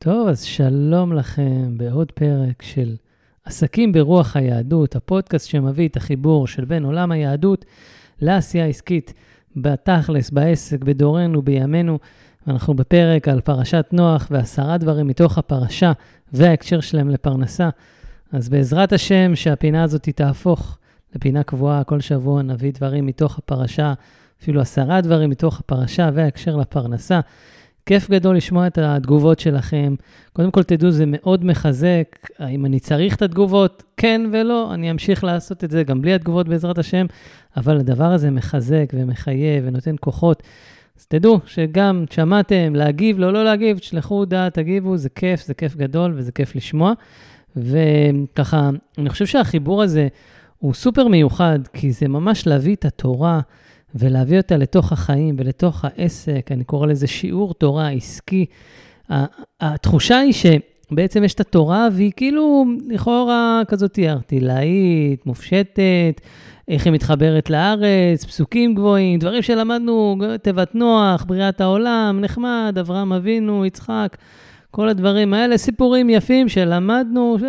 טוב, אז שלום לכם בעוד פרק של עסקים ברוח היהדות, הפודקאסט שמביא את החיבור של בין עולם היהדות לעשייה עסקית בתכלס, בעסק, בדורנו, בימינו. אנחנו בפרק על פרשת נוח ועשרה דברים מתוך הפרשה וההקשר שלהם לפרנסה. אז בעזרת השם שהפינה הזאת תהפוך לפינה קבועה, כל שבוע נביא דברים מתוך הפרשה, אפילו עשרה דברים מתוך הפרשה וההקשר לפרנסה. כיף גדול לשמוע את התגובות שלכם. קודם כל, תדעו, זה מאוד מחזק. האם אני צריך את התגובות? כן ולא, אני אמשיך לעשות את זה גם בלי התגובות בעזרת השם, אבל הדבר הזה מחזק ומחייב ונותן כוחות. אז תדעו שגם שמעתם, להגיב, לא לא להגיב, תשלחו הודעה, תגיבו, זה כיף, זה כיף גדול וזה כיף לשמוע. וככה, אני חושב שהחיבור הזה הוא סופר מיוחד, כי זה ממש להביא את התורה. ולהביא אותה לתוך החיים ולתוך העסק, אני קורא לזה שיעור תורה עסקי. התחושה היא שבעצם יש את התורה והיא כאילו לכאורה כזאת ארטילאית, מופשטת, איך היא מתחברת לארץ, פסוקים גבוהים, דברים שלמדנו, תיבת נוח, בריאת העולם, נחמד, אברהם אבינו, יצחק, כל הדברים האלה, סיפורים יפים שלמדנו, ש...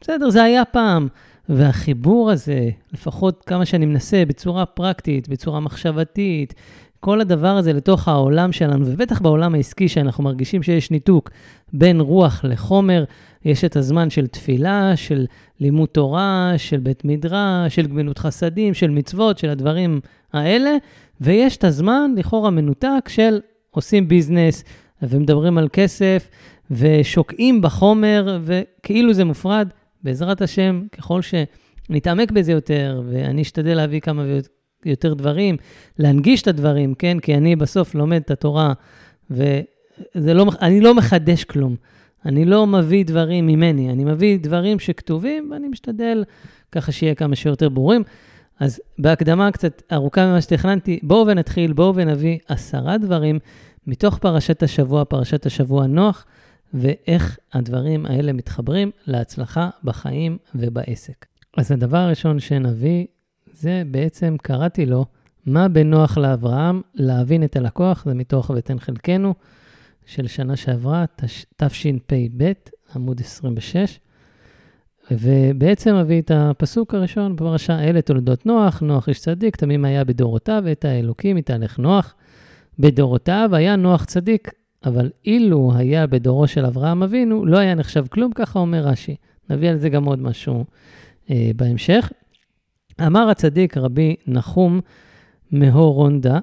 בסדר, זה היה פעם. והחיבור הזה, לפחות כמה שאני מנסה, בצורה פרקטית, בצורה מחשבתית, כל הדבר הזה לתוך העולם שלנו, ובטח בעולם העסקי, שאנחנו מרגישים שיש ניתוק בין רוח לחומר, יש את הזמן של תפילה, של לימוד תורה, של בית מדרש, של גמילות חסדים, של מצוות, של הדברים האלה, ויש את הזמן, לכאורה מנותק, של עושים ביזנס ומדברים על כסף ושוקעים בחומר, וכאילו זה מופרד. בעזרת השם, ככל שנתעמק בזה יותר, ואני אשתדל להביא כמה ויותר דברים, להנגיש את הדברים, כן? כי אני בסוף לומד את התורה, ואני לא, לא מחדש כלום. אני לא מביא דברים ממני, אני מביא דברים שכתובים, ואני משתדל ככה שיהיה כמה שיותר ברורים. אז בהקדמה קצת ארוכה ממה שתכננתי, בואו ונתחיל, בואו ונביא עשרה דברים מתוך פרשת השבוע, פרשת השבוע נוח, ואיך הדברים האלה מתחברים להצלחה בחיים ובעסק. אז הדבר הראשון שנביא, זה בעצם קראתי לו, מה בנוח לאברהם להבין את הלקוח, זה מתוך ותן חלקנו של שנה שעברה, תשפ"ב, עמוד 26. ובעצם מביא את הפסוק הראשון בפרשה, אלה תולדות נוח, נוח איש צדיק, תמים היה בדורותיו, את האלוקים יתהלך נוח. בדורותיו היה נוח צדיק, אבל אילו היה בדורו של אברהם אבינו, לא היה נחשב כלום, ככה אומר רש"י. נביא על זה גם עוד משהו אה, בהמשך. אמר הצדיק רבי נחום מהורונדה,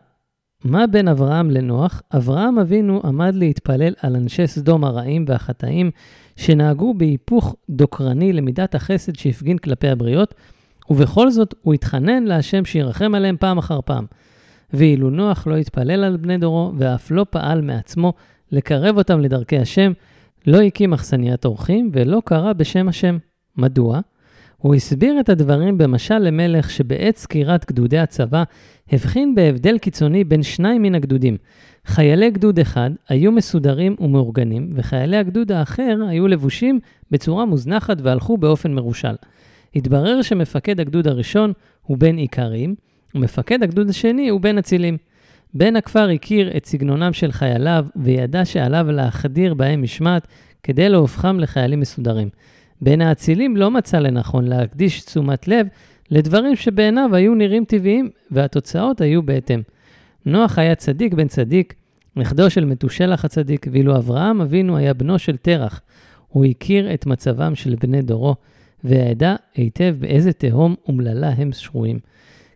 מה בין אברהם לנוח? אברהם אבינו עמד להתפלל על אנשי סדום הרעים והחטאים, שנהגו בהיפוך דוקרני למידת החסד שהפגין כלפי הבריות, ובכל זאת הוא התחנן להשם שירחם עליהם פעם אחר פעם. ואילו נוח לא התפלל על בני דורו, ואף לא פעל מעצמו לקרב אותם לדרכי השם, לא הקים אכסניית אורחים ולא קרא בשם השם. מדוע? הוא הסביר את הדברים במשל למלך שבעת סקירת גדודי הצבא, הבחין בהבדל קיצוני בין שניים מן הגדודים. חיילי גדוד אחד היו מסודרים ומאורגנים, וחיילי הגדוד האחר היו לבושים בצורה מוזנחת והלכו באופן מרושל. התברר שמפקד הגדוד הראשון הוא בן איכרים, ומפקד הגדוד השני הוא בן אצילים. בן הכפר הכיר את סגנונם של חייליו, וידע שעליו להחדיר בהם משמעת כדי להופכם לחיילים מסודרים. בן האצילים לא מצא לנכון להקדיש תשומת לב לדברים שבעיניו היו נראים טבעיים, והתוצאות היו בהתאם. נוח היה צדיק בן צדיק, נכדו של מתושלח הצדיק, ואילו אברהם אבינו היה בנו של תרח. הוא הכיר את מצבם של בני דורו, וידע היטב באיזה תהום אומללה הם שרויים.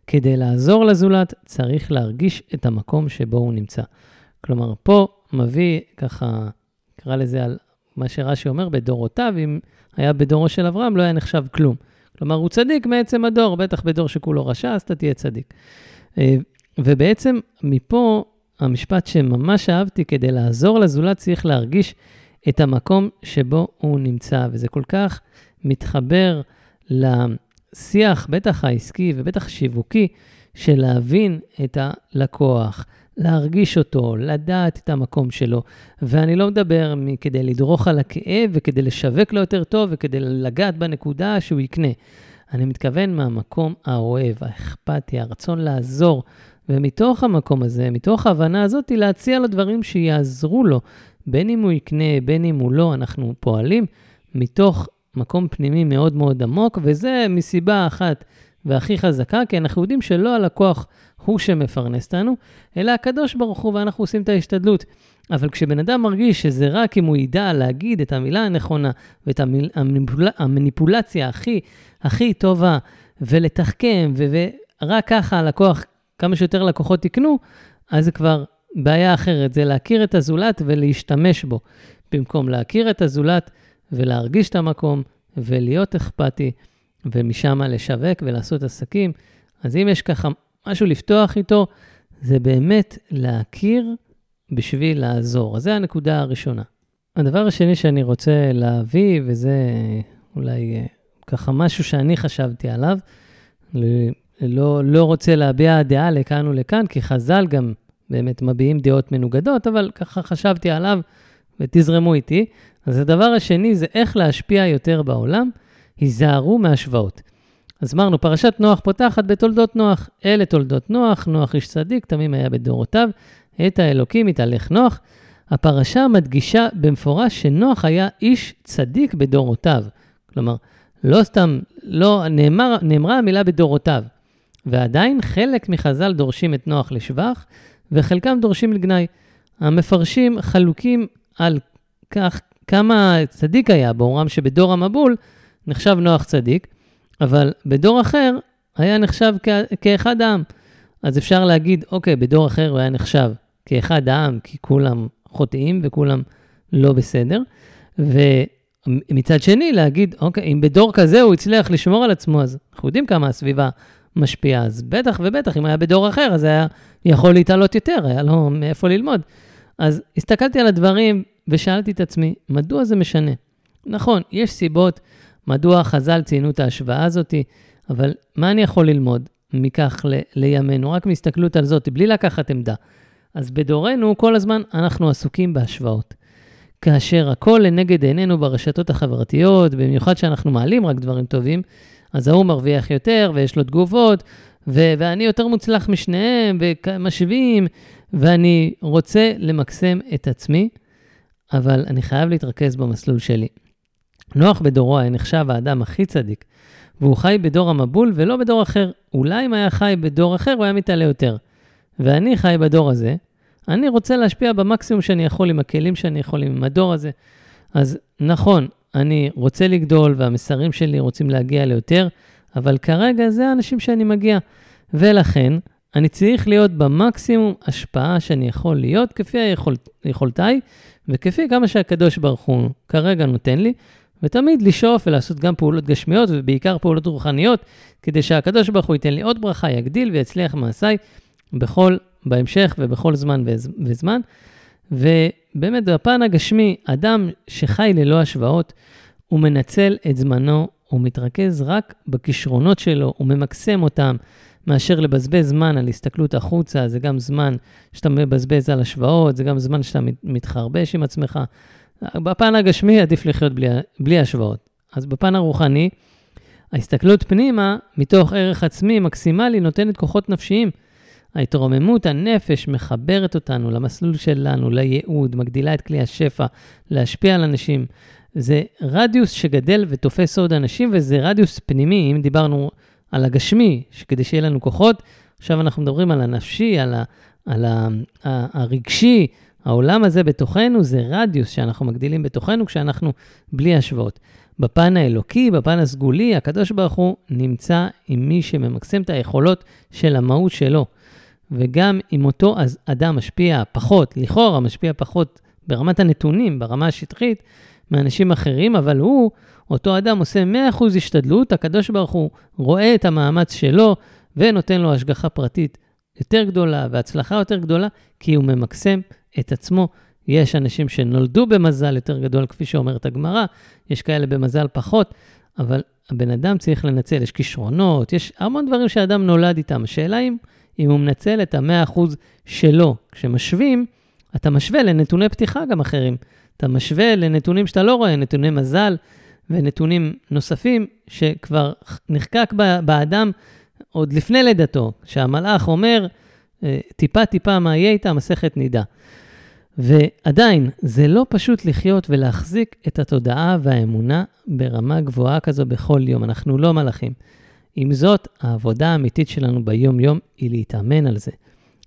כדי לעזור לזולת, צריך להרגיש את המקום שבו הוא נמצא. כלומר, פה מביא ככה, נקרא לזה על מה שרש"י אומר, בדורותיו, אם היה בדורו של אברהם, לא היה נחשב כלום. כלומר, הוא צדיק מעצם הדור, בטח בדור שכולו רשע, אז אתה תהיה צדיק. אה, ובעצם מפה, המשפט שממש אהבתי, כדי לעזור לזולת צריך להרגיש את המקום שבו הוא נמצא, וזה כל כך מתחבר ל... שיח, בטח העסקי ובטח השיווקי, של להבין את הלקוח, להרגיש אותו, לדעת את המקום שלו. ואני לא מדבר כדי לדרוך על הכאב וכדי לשווק לו יותר טוב וכדי לגעת בנקודה שהוא יקנה. אני מתכוון מהמקום האוהב, האכפתי, הרצון לעזור. ומתוך המקום הזה, מתוך ההבנה הזאת, להציע לו דברים שיעזרו לו בין אם הוא יקנה, בין אם הוא לא, אנחנו פועלים מתוך מקום פנימי מאוד מאוד עמוק, וזה מסיבה אחת והכי חזקה, כי אנחנו יודעים שלא הלקוח הוא שמפרנס אותנו, אלא הקדוש ברוך הוא, ואנחנו עושים את ההשתדלות. אבל כשבן אדם מרגיש שזה רק אם הוא ידע להגיד את המילה הנכונה ואת המיל, המניפול, המניפולציה הכי, הכי טובה, ולתחכם, ו, ורק ככה הלקוח, כמה שיותר לקוחות יקנו, אז זה כבר בעיה אחרת, זה להכיר את הזולת ולהשתמש בו, במקום להכיר את הזולת ולהרגיש את המקום ולהיות אכפתי, ומשם לשווק ולעשות עסקים. אז אם יש ככה משהו לפתוח איתו, זה באמת להכיר בשביל לעזור. אז זו הנקודה הראשונה. הדבר השני שאני רוצה להביא, וזה אולי אה, ככה משהו שאני חשבתי עליו, לא, לא רוצה להביע דעה לכאן ולכאן, כי חז"ל גם באמת מביעים דעות מנוגדות, אבל ככה חשבתי עליו, ותזרמו איתי. אז הדבר השני זה איך להשפיע יותר בעולם, היזהרו מהשוואות. אז אמרנו, פרשת נוח פותחת בתולדות נוח. אלה תולדות נוח, נוח איש צדיק, תמים היה בדורותיו, את האלוקים התהלך נוח. הפרשה מדגישה במפורש שנוח היה איש צדיק בדורותיו. כלומר, לא סתם, לא, נאמר, נאמרה המילה בדורותיו. ועדיין חלק מחז"ל דורשים את נוח לשבח, וחלקם דורשים לגנאי. המפרשים חלוקים על כך כמה צדיק היה, באומרם שבדור המבול נחשב נוח צדיק, אבל בדור אחר היה נחשב כ- כאחד העם. אז אפשר להגיד, אוקיי, בדור אחר הוא היה נחשב כאחד העם, כי כולם חוטאים וכולם לא בסדר. ומצד שני, להגיד, אוקיי, אם בדור כזה הוא הצליח לשמור על עצמו, אז אנחנו יודעים כמה הסביבה משפיעה, אז בטח ובטח, אם היה בדור אחר, אז היה יכול להתעלות יותר, היה לו מאיפה ללמוד. אז הסתכלתי על הדברים ושאלתי את עצמי, מדוע זה משנה? נכון, יש סיבות מדוע חז"ל ציינו את ההשוואה הזאת, אבל מה אני יכול ללמוד מכך ל- לימינו, רק מהסתכלות על זאת, בלי לקחת עמדה. אז בדורנו, כל הזמן אנחנו עסוקים בהשוואות. כאשר הכל לנגד עינינו ברשתות החברתיות, במיוחד שאנחנו מעלים רק דברים טובים, אז ההוא מרוויח יותר ויש לו תגובות, ו- ואני יותר מוצלח משניהם, ומשווים, ואני רוצה למקסם את עצמי, אבל אני חייב להתרכז במסלול שלי. נוח בדורו היה נחשב האדם הכי צדיק, והוא חי בדור המבול ולא בדור אחר. אולי אם היה חי בדור אחר, הוא היה מתעלה יותר. ואני חי בדור הזה, אני רוצה להשפיע במקסימום שאני יכול עם הכלים שאני יכול עם הדור הזה. אז נכון, אני רוצה לגדול והמסרים שלי רוצים להגיע ליותר, אבל כרגע זה האנשים שאני מגיע. ולכן, אני צריך להיות במקסימום השפעה שאני יכול להיות, כפי היכול, יכולתיי, וכפי כמה שהקדוש ברוך הוא כרגע נותן לי, ותמיד לשאוף ולעשות גם פעולות גשמיות, ובעיקר פעולות רוחניות, כדי שהקדוש ברוך הוא ייתן לי עוד ברכה, יגדיל ויצליח מעשיי בכל, בהמשך ובכל זמן וזמן. ובאמת, בפן הגשמי, אדם שחי ללא השוואות, הוא מנצל את זמנו, הוא מתרכז רק בכישרונות שלו, הוא ממקסם אותם, מאשר לבזבז זמן על הסתכלות החוצה, זה גם זמן שאתה מבזבז על השוואות, זה גם זמן שאתה מתחרבש עם עצמך. בפן הגשמי עדיף לחיות בלי, בלי השוואות. אז בפן הרוחני, ההסתכלות פנימה, מתוך ערך עצמי מקסימלי, נותנת כוחות נפשיים. ההתרוממות הנפש מחברת אותנו למסלול שלנו, לייעוד, מגדילה את כלי השפע, להשפיע על אנשים. זה רדיוס שגדל ותופס עוד אנשים, וזה רדיוס פנימי, אם דיברנו על הגשמי, שכדי שיהיה לנו כוחות, עכשיו אנחנו מדברים על הנפשי, על, ה, על ה, ה, הרגשי, העולם הזה בתוכנו זה רדיוס שאנחנו מגדילים בתוכנו כשאנחנו בלי השוואות. בפן האלוקי, בפן הסגולי, הקדוש ברוך הוא נמצא עם מי שממקסם את היכולות של המהות שלו. וגם אם אותו אדם משפיע פחות, לכאורה משפיע פחות ברמת הנתונים, ברמה השטחית, מאנשים אחרים, אבל הוא, אותו אדם עושה 100% השתדלות, הקדוש ברוך הוא רואה את המאמץ שלו ונותן לו השגחה פרטית יותר גדולה והצלחה יותר גדולה, כי הוא ממקסם את עצמו. יש אנשים שנולדו במזל יותר גדול, כפי שאומרת הגמרא, יש כאלה במזל פחות, אבל הבן אדם צריך לנצל, יש כישרונות, יש המון דברים שאדם נולד איתם. השאלה אם, אם הוא מנצל את ה-100% שלו. כשמשווים, אתה משווה לנתוני פתיחה גם אחרים. אתה משווה לנתונים שאתה לא רואה, נתוני מזל ונתונים נוספים שכבר נחקק באדם עוד לפני לידתו, שהמלאך אומר, טיפה-טיפה מה יהיה איתה, מסכת נידה. ועדיין, זה לא פשוט לחיות ולהחזיק את התודעה והאמונה ברמה גבוהה כזו בכל יום. אנחנו לא מלאכים. עם זאת, העבודה האמיתית שלנו ביום-יום היא להתאמן על זה.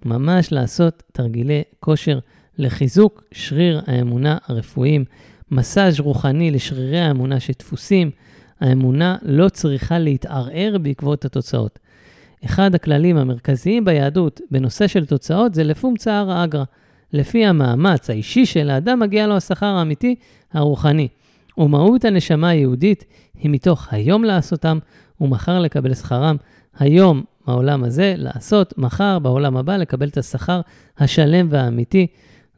ממש לעשות תרגילי כושר לחיזוק שריר האמונה הרפואיים, מסאז' רוחני לשרירי האמונה שדפוסים. האמונה לא צריכה להתערער בעקבות התוצאות. אחד הכללים המרכזיים ביהדות בנושא של תוצאות זה לפום ארא אגרא. לפי המאמץ האישי של האדם מגיע לו השכר האמיתי הרוחני. ומהות הנשמה היהודית היא מתוך היום לעשותם ומחר לקבל שכרם. היום בעולם הזה לעשות, מחר בעולם הבא לקבל את השכר השלם והאמיתי.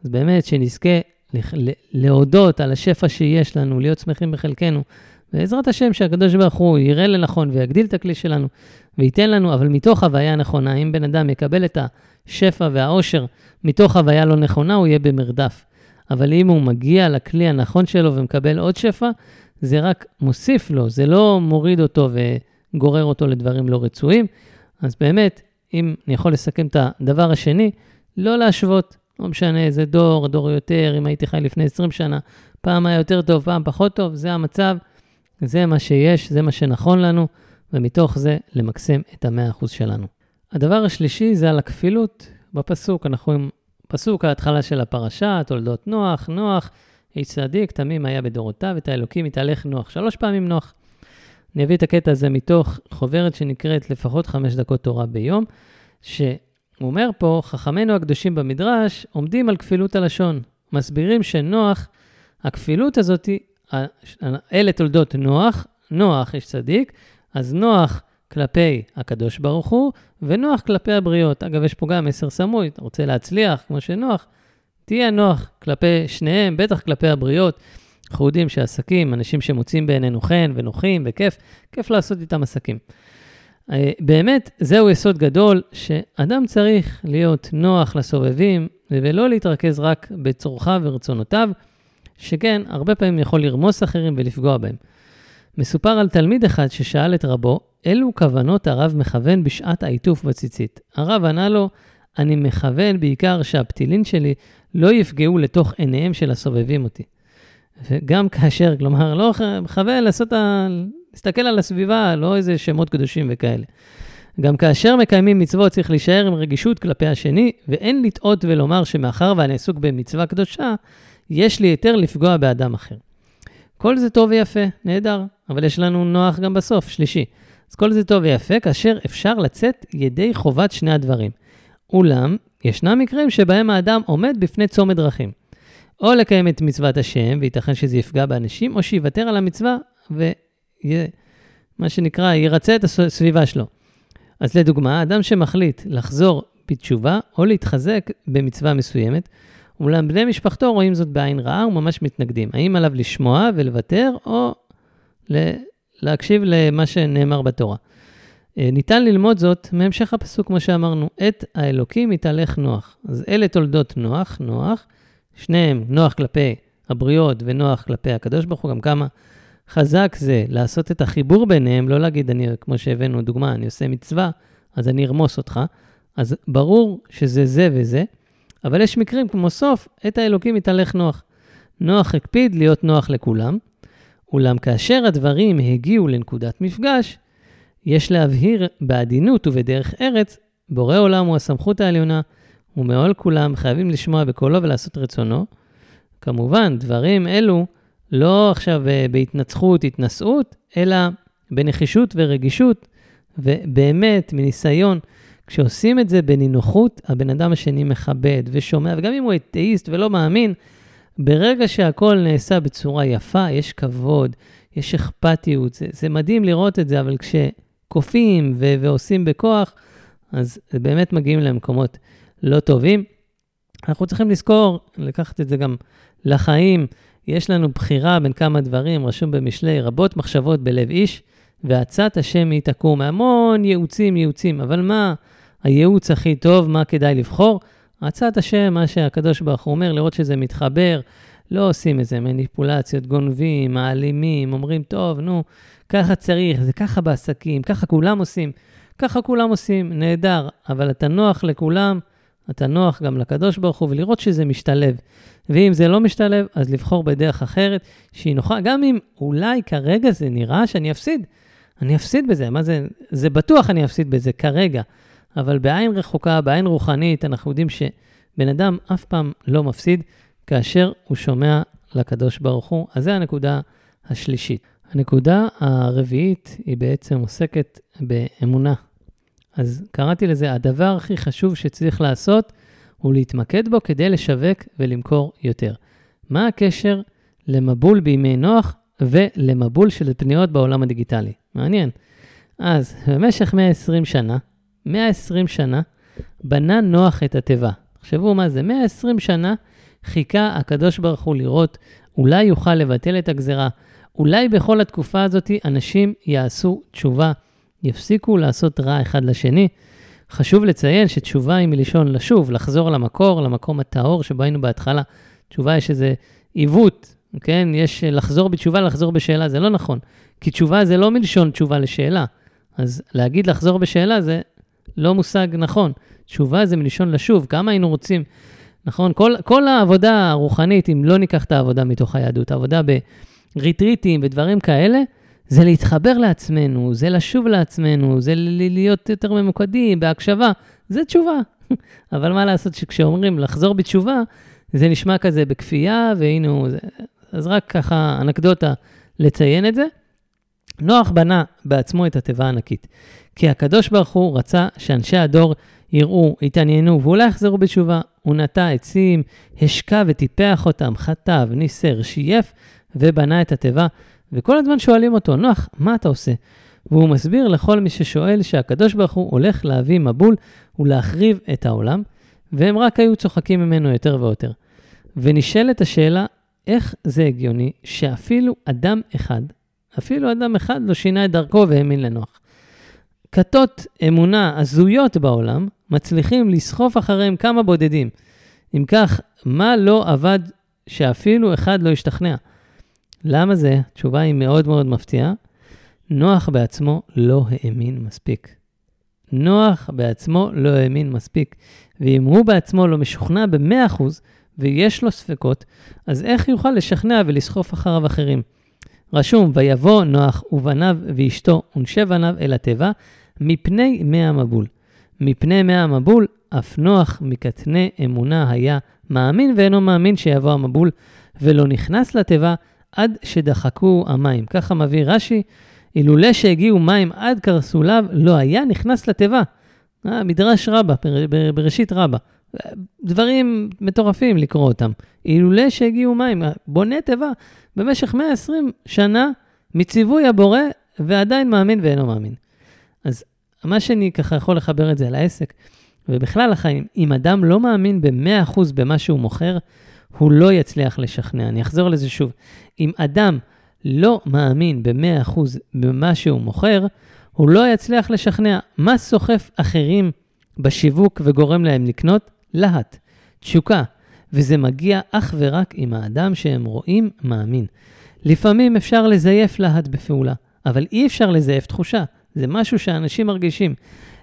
אז באמת שנזכה להודות על השפע שיש לנו, להיות שמחים בחלקנו. בעזרת השם שהקדוש ברוך הוא יראה לנכון ויגדיל את הכלי שלנו וייתן לנו, אבל מתוך הוויה נכונה, אם בן אדם יקבל את השפע והעושר מתוך הוויה לא נכונה, הוא יהיה במרדף. אבל אם הוא מגיע לכלי הנכון שלו ומקבל עוד שפע, זה רק מוסיף לו, זה לא מוריד אותו וגורר אותו לדברים לא רצויים. אז באמת, אם אני יכול לסכם את הדבר השני, לא להשוות. לא משנה איזה דור, דור יותר, אם הייתי חי לפני 20 שנה, פעם היה יותר טוב, פעם פחות טוב, זה המצב, זה מה שיש, זה מה שנכון לנו, ומתוך זה למקסם את ה-100% שלנו. הדבר השלישי זה על הכפילות בפסוק. אנחנו עם פסוק ההתחלה של הפרשה, תולדות נוח, נוח, איש צדיק, תמים היה בדורותיו, את האלוקים יתהלך נוח. שלוש פעמים נוח. אני אביא את הקטע הזה מתוך חוברת שנקראת לפחות חמש דקות תורה ביום, שהוא אומר פה, חכמינו הקדושים במדרש עומדים על כפילות הלשון. מסבירים שנוח, הכפילות הזאת, אלה תולדות נוח, נוח איש צדיק, אז נוח כלפי הקדוש ברוך הוא, ונוח כלפי הבריות. אגב, יש פה גם מסר סמוי, אתה רוצה להצליח כמו שנוח, תהיה נוח כלפי שניהם, בטח כלפי הבריות. אנחנו יודעים שעסקים, אנשים שמוצאים בעינינו חן ונוחים וכיף, כיף לעשות איתם עסקים. אה, באמת, זהו יסוד גדול, שאדם צריך להיות נוח לסובבים, ולא להתרכז רק בצורכיו ורצונותיו, שכן, הרבה פעמים יכול לרמוס אחרים ולפגוע בהם. מסופר על תלמיד אחד ששאל את רבו, אילו כוונות הרב מכוון בשעת העיטוף בציצית? הרב ענה לו, אני מכוון בעיקר שהפתילין שלי לא יפגעו לתוך עיניהם של הסובבים אותי. וגם כאשר, כלומר, לא מכוון לעשות, ה... להסתכל על הסביבה, לא איזה שמות קדושים וכאלה. גם כאשר מקיימים מצוות צריך להישאר עם רגישות כלפי השני, ואין לטעות ולומר שמאחר ואני עסוק במצווה קדושה, יש לי היתר לפגוע באדם אחר. כל זה טוב ויפה, נהדר, אבל יש לנו נוח גם בסוף, שלישי. אז כל זה טוב ויפה, כאשר אפשר לצאת ידי חובת שני הדברים. אולם, ישנם מקרים שבהם האדם עומד בפני צומת דרכים. או לקיים את מצוות השם, וייתכן שזה יפגע באנשים, או שיוותר על המצווה, ומה שנקרא, ירצה את הסביבה שלו. אז לדוגמה, אדם שמחליט לחזור בתשובה, או להתחזק במצווה מסוימת, אולם בני משפחתו רואים זאת בעין רעה וממש מתנגדים. האם עליו לשמוע ולוותר, או להקשיב למה שנאמר בתורה. אה, ניתן ללמוד זאת מהמשך הפסוק, כמו שאמרנו, את האלוקים יתהלך נוח. אז אלה תולדות נוח, נוח, שניהם נוח כלפי הבריות ונוח כלפי הקדוש ברוך הוא, גם כמה חזק זה לעשות את החיבור ביניהם, לא להגיד, אני, כמו שהבאנו דוגמה, אני עושה מצווה, אז אני ארמוס אותך. אז ברור שזה זה וזה, אבל יש מקרים כמו סוף, את האלוקים יתהלך נוח. נוח הקפיד להיות נוח לכולם, אולם כאשר הדברים הגיעו לנקודת מפגש, יש להבהיר בעדינות ובדרך ארץ, בורא עולם הוא הסמכות העליונה, ומעול כולם חייבים לשמוע בקולו ולעשות רצונו. כמובן, דברים אלו לא עכשיו אה, בהתנצחות, התנשאות, אלא בנחישות ורגישות, ובאמת, מניסיון, כשעושים את זה בנינוחות, הבן אדם השני מכבד ושומע, וגם אם הוא אתאיסט ולא מאמין, ברגע שהכל נעשה בצורה יפה, יש כבוד, יש אכפתיות, זה, זה מדהים לראות את זה, אבל כשכופים ו- ועושים בכוח, אז באמת מגיעים למקומות לא טובים. אנחנו צריכים לזכור, לקחת את זה גם לחיים, יש לנו בחירה בין כמה דברים, רשום במשלי, רבות מחשבות בלב איש, ועצת השם היא תקום. המון ייעוצים, ייעוצים, אבל מה הייעוץ הכי טוב, מה כדאי לבחור? עצת השם, מה שהקדוש ברוך הוא אומר, לראות שזה מתחבר, לא עושים איזה מניפולציות, גונבים, מעלימים, אומרים, טוב, נו, ככה צריך, זה ככה בעסקים, ככה כולם עושים, ככה כולם עושים, נהדר, אבל אתה נוח לכולם, אתה נוח גם לקדוש ברוך הוא, ולראות שזה משתלב. ואם זה לא משתלב, אז לבחור בדרך אחרת שהיא נוחה, גם אם אולי כרגע זה נראה שאני אפסיד. אני אפסיד בזה, מה זה? זה בטוח אני אפסיד בזה כרגע. אבל בעין רחוקה, בעין רוחנית, אנחנו יודעים שבן אדם אף פעם לא מפסיד כאשר הוא שומע לקדוש ברוך הוא. אז זו הנקודה השלישית. הנקודה הרביעית היא בעצם עוסקת באמונה. אז קראתי לזה, הדבר הכי חשוב שצריך לעשות הוא להתמקד בו כדי לשווק ולמכור יותר. מה הקשר למבול בימי נוח ולמבול של פניות בעולם הדיגיטלי? מעניין. אז במשך 120 שנה, 120 שנה, בנה נוח את התיבה. תחשבו מה זה, 120 שנה חיכה הקדוש ברוך הוא לראות, אולי יוכל לבטל את הגזרה, אולי בכל התקופה הזאת אנשים יעשו תשובה, יפסיקו לעשות רע אחד לשני. חשוב לציין שתשובה היא מלשון לשוב, לחזור למקור, למקום הטהור שבו היינו בהתחלה. תשובה יש איזה עיוות, כן? יש לחזור בתשובה, לחזור בשאלה, זה לא נכון. כי תשובה זה לא מלשון תשובה לשאלה. אז להגיד לחזור בשאלה זה לא מושג נכון. תשובה זה מלשון לשוב, כמה היינו רוצים, נכון? כל, כל העבודה הרוחנית, אם לא ניקח את העבודה מתוך היהדות, העבודה בריטריטים ודברים כאלה, זה להתחבר לעצמנו, זה לשוב לעצמנו, זה להיות יותר ממוקדים, בהקשבה, זה תשובה. אבל מה לעשות שכשאומרים לחזור בתשובה, זה נשמע כזה בכפייה, והנה הוא... אז רק ככה אנקדוטה לציין את זה. נוח בנה בעצמו את התיבה הענקית, כי הקדוש ברוך הוא רצה שאנשי הדור יראו, יתעניינו ואולי יחזרו בתשובה. הוא נטע עצים, השקע וטיפח אותם, חטב, ניסר, שייף ובנה את התיבה. וכל הזמן שואלים אותו, נוח, מה אתה עושה? והוא מסביר לכל מי ששואל שהקדוש ברוך הוא הולך להביא מבול ולהחריב את העולם, והם רק היו צוחקים ממנו יותר ויותר. ונשאלת השאלה, איך זה הגיוני שאפילו אדם אחד, אפילו אדם אחד לא שינה את דרכו והאמין לנוח. כתות אמונה הזויות בעולם מצליחים לסחוף אחריהם כמה בודדים. אם כך, מה לא עבד שאפילו אחד לא השתכנע? למה זה? התשובה היא מאוד מאוד מפתיעה. נוח בעצמו לא האמין מספיק. נוח בעצמו לא האמין מספיק. ואם הוא בעצמו לא משוכנע ב-100% ויש לו ספקות, אז איך יוכל לשכנע ולסחוף אחריו אחרים? רשום, ויבוא נוח ובניו ואשתו ונשי בניו אל התיבה, מפני מי המבול. מפני מי המבול, אף נוח מקטני אמונה היה מאמין ואינו מאמין שיבוא המבול, ולא נכנס לתיבה עד שדחקו המים. ככה מביא רש"י, אילולא שהגיעו מים עד קרסוליו, לא היה נכנס לתיבה. אה, מדרש רבה, בראשית רבה. דברים מטורפים לקרוא אותם. אילולא שהגיעו מים, בונה תיבה במשך 120 שנה מציווי הבורא, ועדיין מאמין ואינו מאמין. אז מה שאני ככה יכול לחבר את זה לעסק, ובכלל החיים, אם אדם לא מאמין ב-100% במה שהוא מוכר, הוא לא יצליח לשכנע. אני אחזור לזה שוב. אם אדם לא מאמין ב-100% במה שהוא מוכר, הוא לא יצליח לשכנע. מה סוחף אחרים בשיווק וגורם להם לקנות? להט, תשוקה, וזה מגיע אך ורק אם האדם שהם רואים מאמין. לפעמים אפשר לזייף להט בפעולה, אבל אי אפשר לזייף תחושה. זה משהו שאנשים מרגישים.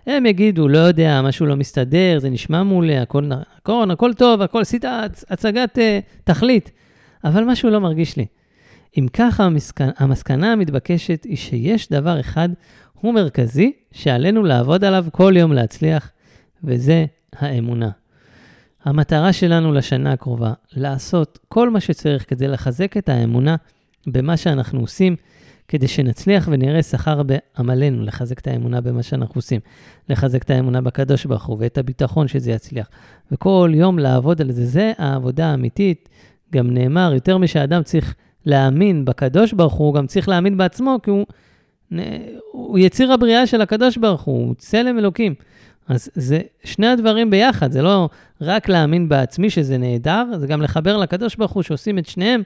הם יגידו, לא יודע, משהו לא מסתדר, זה נשמע מעולה, הכל נכון, הכל טוב, הכל עשית הצגת uh, תכלית, אבל משהו לא מרגיש לי. אם ככה, המסקנה, המסקנה המתבקשת היא שיש דבר אחד, הוא מרכזי, שעלינו לעבוד עליו כל יום להצליח, וזה האמונה. המטרה שלנו לשנה הקרובה, לעשות כל מה שצריך כדי לחזק את האמונה במה שאנחנו עושים, כדי שנצליח ונראה שכר בעמלנו, לחזק את האמונה במה שאנחנו עושים, לחזק את האמונה בקדוש ברוך הוא ואת הביטחון שזה יצליח. וכל יום לעבוד על זה, זה העבודה האמיתית. גם נאמר, יותר משאדם צריך להאמין בקדוש ברוך הוא, הוא גם צריך להאמין בעצמו, כי הוא, הוא יציר הבריאה של הקדוש ברוך הוא, הוא צלם אלוקים. אז זה שני הדברים ביחד, זה לא רק להאמין בעצמי שזה נהדר, זה גם לחבר לקדוש ברוך הוא שעושים את שניהם.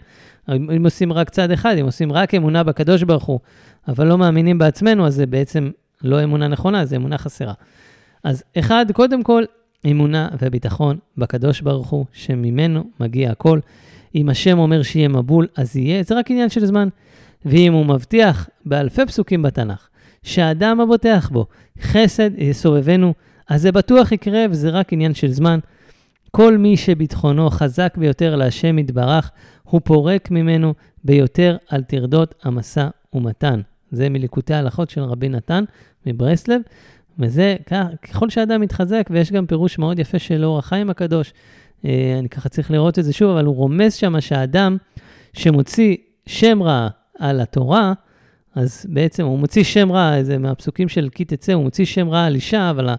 אם עושים רק צד אחד, אם עושים רק אמונה בקדוש ברוך הוא, אבל לא מאמינים בעצמנו, אז זה בעצם לא אמונה נכונה, זה אמונה חסרה. אז אחד, קודם כל, אמונה וביטחון בקדוש ברוך הוא, שממנו מגיע הכל. אם השם אומר שיהיה מבול, אז יהיה, זה רק עניין של זמן. ואם הוא מבטיח באלפי פסוקים בתנ"ך, שהאדם הבוטח בו, חסד יסובבנו, אז זה בטוח יקרה וזה רק עניין של זמן. כל מי שביטחונו חזק ביותר להשם יתברך, הוא פורק ממנו ביותר על טרדות המשא ומתן. זה מליקוטי ההלכות של רבי נתן מברסלב, וזה ככל שאדם מתחזק, ויש גם פירוש מאוד יפה של אור החיים הקדוש, אה, אני ככה צריך לראות את זה שוב, אבל הוא רומז שם שהאדם שמוציא שם רע על התורה, אז בעצם הוא מוציא שם רע, זה מהפסוקים של כי תצא, הוא מוציא שם רע על אישה, אבל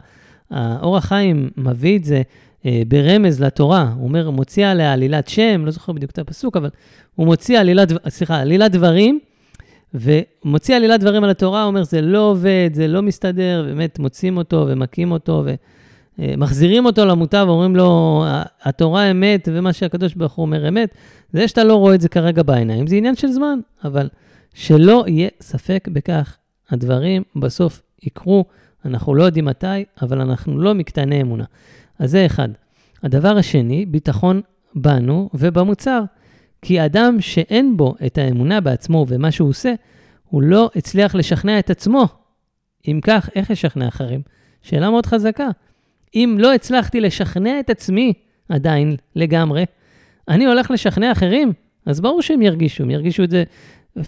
האור החיים מביא את זה ברמז לתורה. הוא אומר, מוציא עליה עלילת שם, לא זוכר בדיוק את הפסוק, אבל הוא מוציא עלילת, סליחה, עלילת דברים, ומוציא עלילת דברים על התורה, הוא אומר, זה לא עובד, זה לא מסתדר, באמת מוצאים אותו ומכים אותו ומחזירים אותו למוטב, ואומרים לו, התורה אמת, ומה שהקדוש ברוך הוא אומר אמת. זה שאתה לא רואה את זה כרגע בעיניים, זה עניין של זמן, אבל שלא יהיה ספק בכך, הדברים בסוף יקרו, אנחנו לא יודעים מתי, אבל אנחנו לא מקטני אמונה. אז זה אחד. הדבר השני, ביטחון בנו ובמוצר. כי אדם שאין בו את האמונה בעצמו ומה שהוא עושה, הוא לא הצליח לשכנע את עצמו. אם כך, איך ישכנע אחרים? שאלה מאוד חזקה. אם לא הצלחתי לשכנע את עצמי עדיין לגמרי, אני הולך לשכנע אחרים, אז ברור שהם ירגישו, הם ירגישו את זה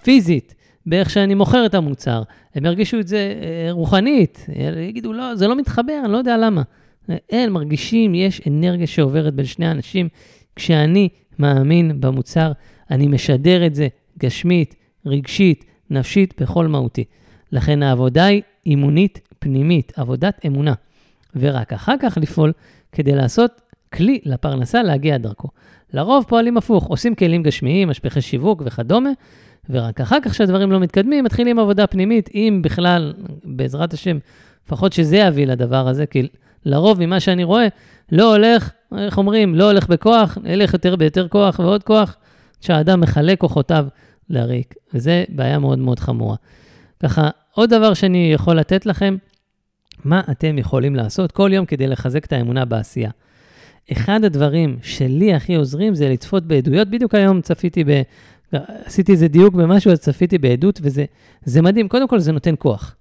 פיזית, באיך שאני מוכר את המוצר, הם ירגישו את זה אה, רוחנית, יגידו, לא, זה לא מתחבר, אני לא יודע למה. אין, מרגישים, יש אנרגיה שעוברת בין שני אנשים. כשאני מאמין במוצר, אני משדר את זה גשמית, רגשית, נפשית, בכל מהותי. לכן העבודה היא אימונית פנימית, עבודת אמונה. ורק אחר כך לפעול כדי לעשות כלי לפרנסה להגיע דרכו. לרוב פועלים הפוך, עושים כלים גשמיים, משפחי שיווק וכדומה, ורק אחר כך שהדברים לא מתקדמים, מתחילים עבודה פנימית, אם בכלל, בעזרת השם, לפחות שזה יביא לדבר הזה, כי לרוב ממה שאני רואה, לא הולך, איך אומרים, לא הולך בכוח, הלך יותר ביותר כוח ועוד כוח, שהאדם מחלק כוחותיו לריק, וזה בעיה מאוד מאוד חמורה. ככה, עוד דבר שאני יכול לתת לכם, מה אתם יכולים לעשות כל יום כדי לחזק את האמונה בעשייה. אחד הדברים שלי הכי עוזרים זה לצפות בעדויות. בדיוק היום צפיתי ב... עשיתי איזה דיוק במשהו, אז צפיתי בעדות, וזה מדהים. קודם כל, זה נותן כוח.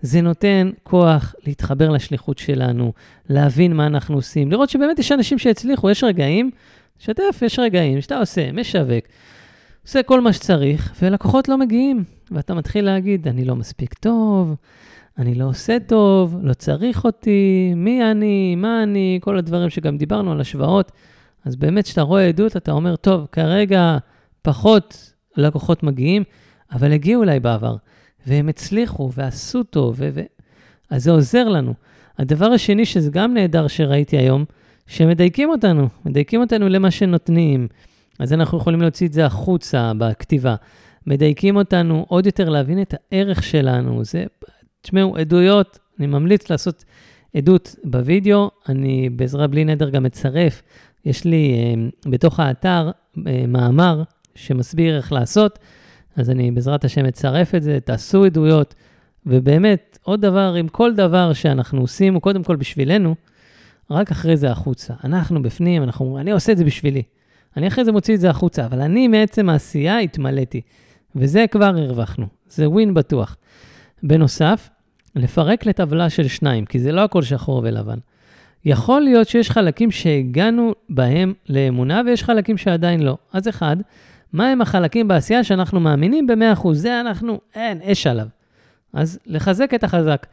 זה נותן כוח להתחבר לשליחות שלנו, להבין מה אנחנו עושים, לראות שבאמת יש אנשים שהצליחו, יש רגעים, שתף, יש רגעים שאתה עושה, משווק, עושה כל מה שצריך, ולקוחות לא מגיעים, ואתה מתחיל להגיד, אני לא מספיק טוב, אני לא עושה טוב, לא צריך אותי, מי אני, מה אני, כל הדברים שגם דיברנו על השוואות. אז באמת, כשאתה רואה עדות, אתה אומר, טוב, כרגע פחות לקוחות מגיעים, אבל הגיעו אליי בעבר. והם הצליחו ועשו טוב, ו... אז זה עוזר לנו. הדבר השני, שזה גם נהדר שראיתי היום, שמדייקים אותנו, מדייקים אותנו למה שנותנים. אז אנחנו יכולים להוציא את זה החוצה בכתיבה. מדייקים אותנו עוד יותר להבין את הערך שלנו. זה, תשמעו, עדויות, אני ממליץ לעשות עדות בווידאו. אני בעזרה בלי נדר גם אצרף. יש לי אה, בתוך האתר אה, מאמר שמסביר איך לעשות. אז אני בעזרת השם אצרף את זה, תעשו עדויות, ובאמת, עוד דבר, עם כל דבר שאנחנו עושים, הוא קודם כל בשבילנו, רק אחרי זה החוצה. אנחנו בפנים, אנחנו אומרים, אני עושה את זה בשבילי. אני אחרי זה מוציא את זה החוצה, אבל אני מעצם העשייה התמלאתי, וזה כבר הרווחנו, זה ווין בטוח. בנוסף, לפרק לטבלה של שניים, כי זה לא הכל שחור ולבן. יכול להיות שיש חלקים שהגענו בהם לאמונה ויש חלקים שעדיין לא. אז אחד, מהם החלקים בעשייה שאנחנו מאמינים ב-100%, זה אנחנו, אין, אש עליו. אז לחזק את החזק.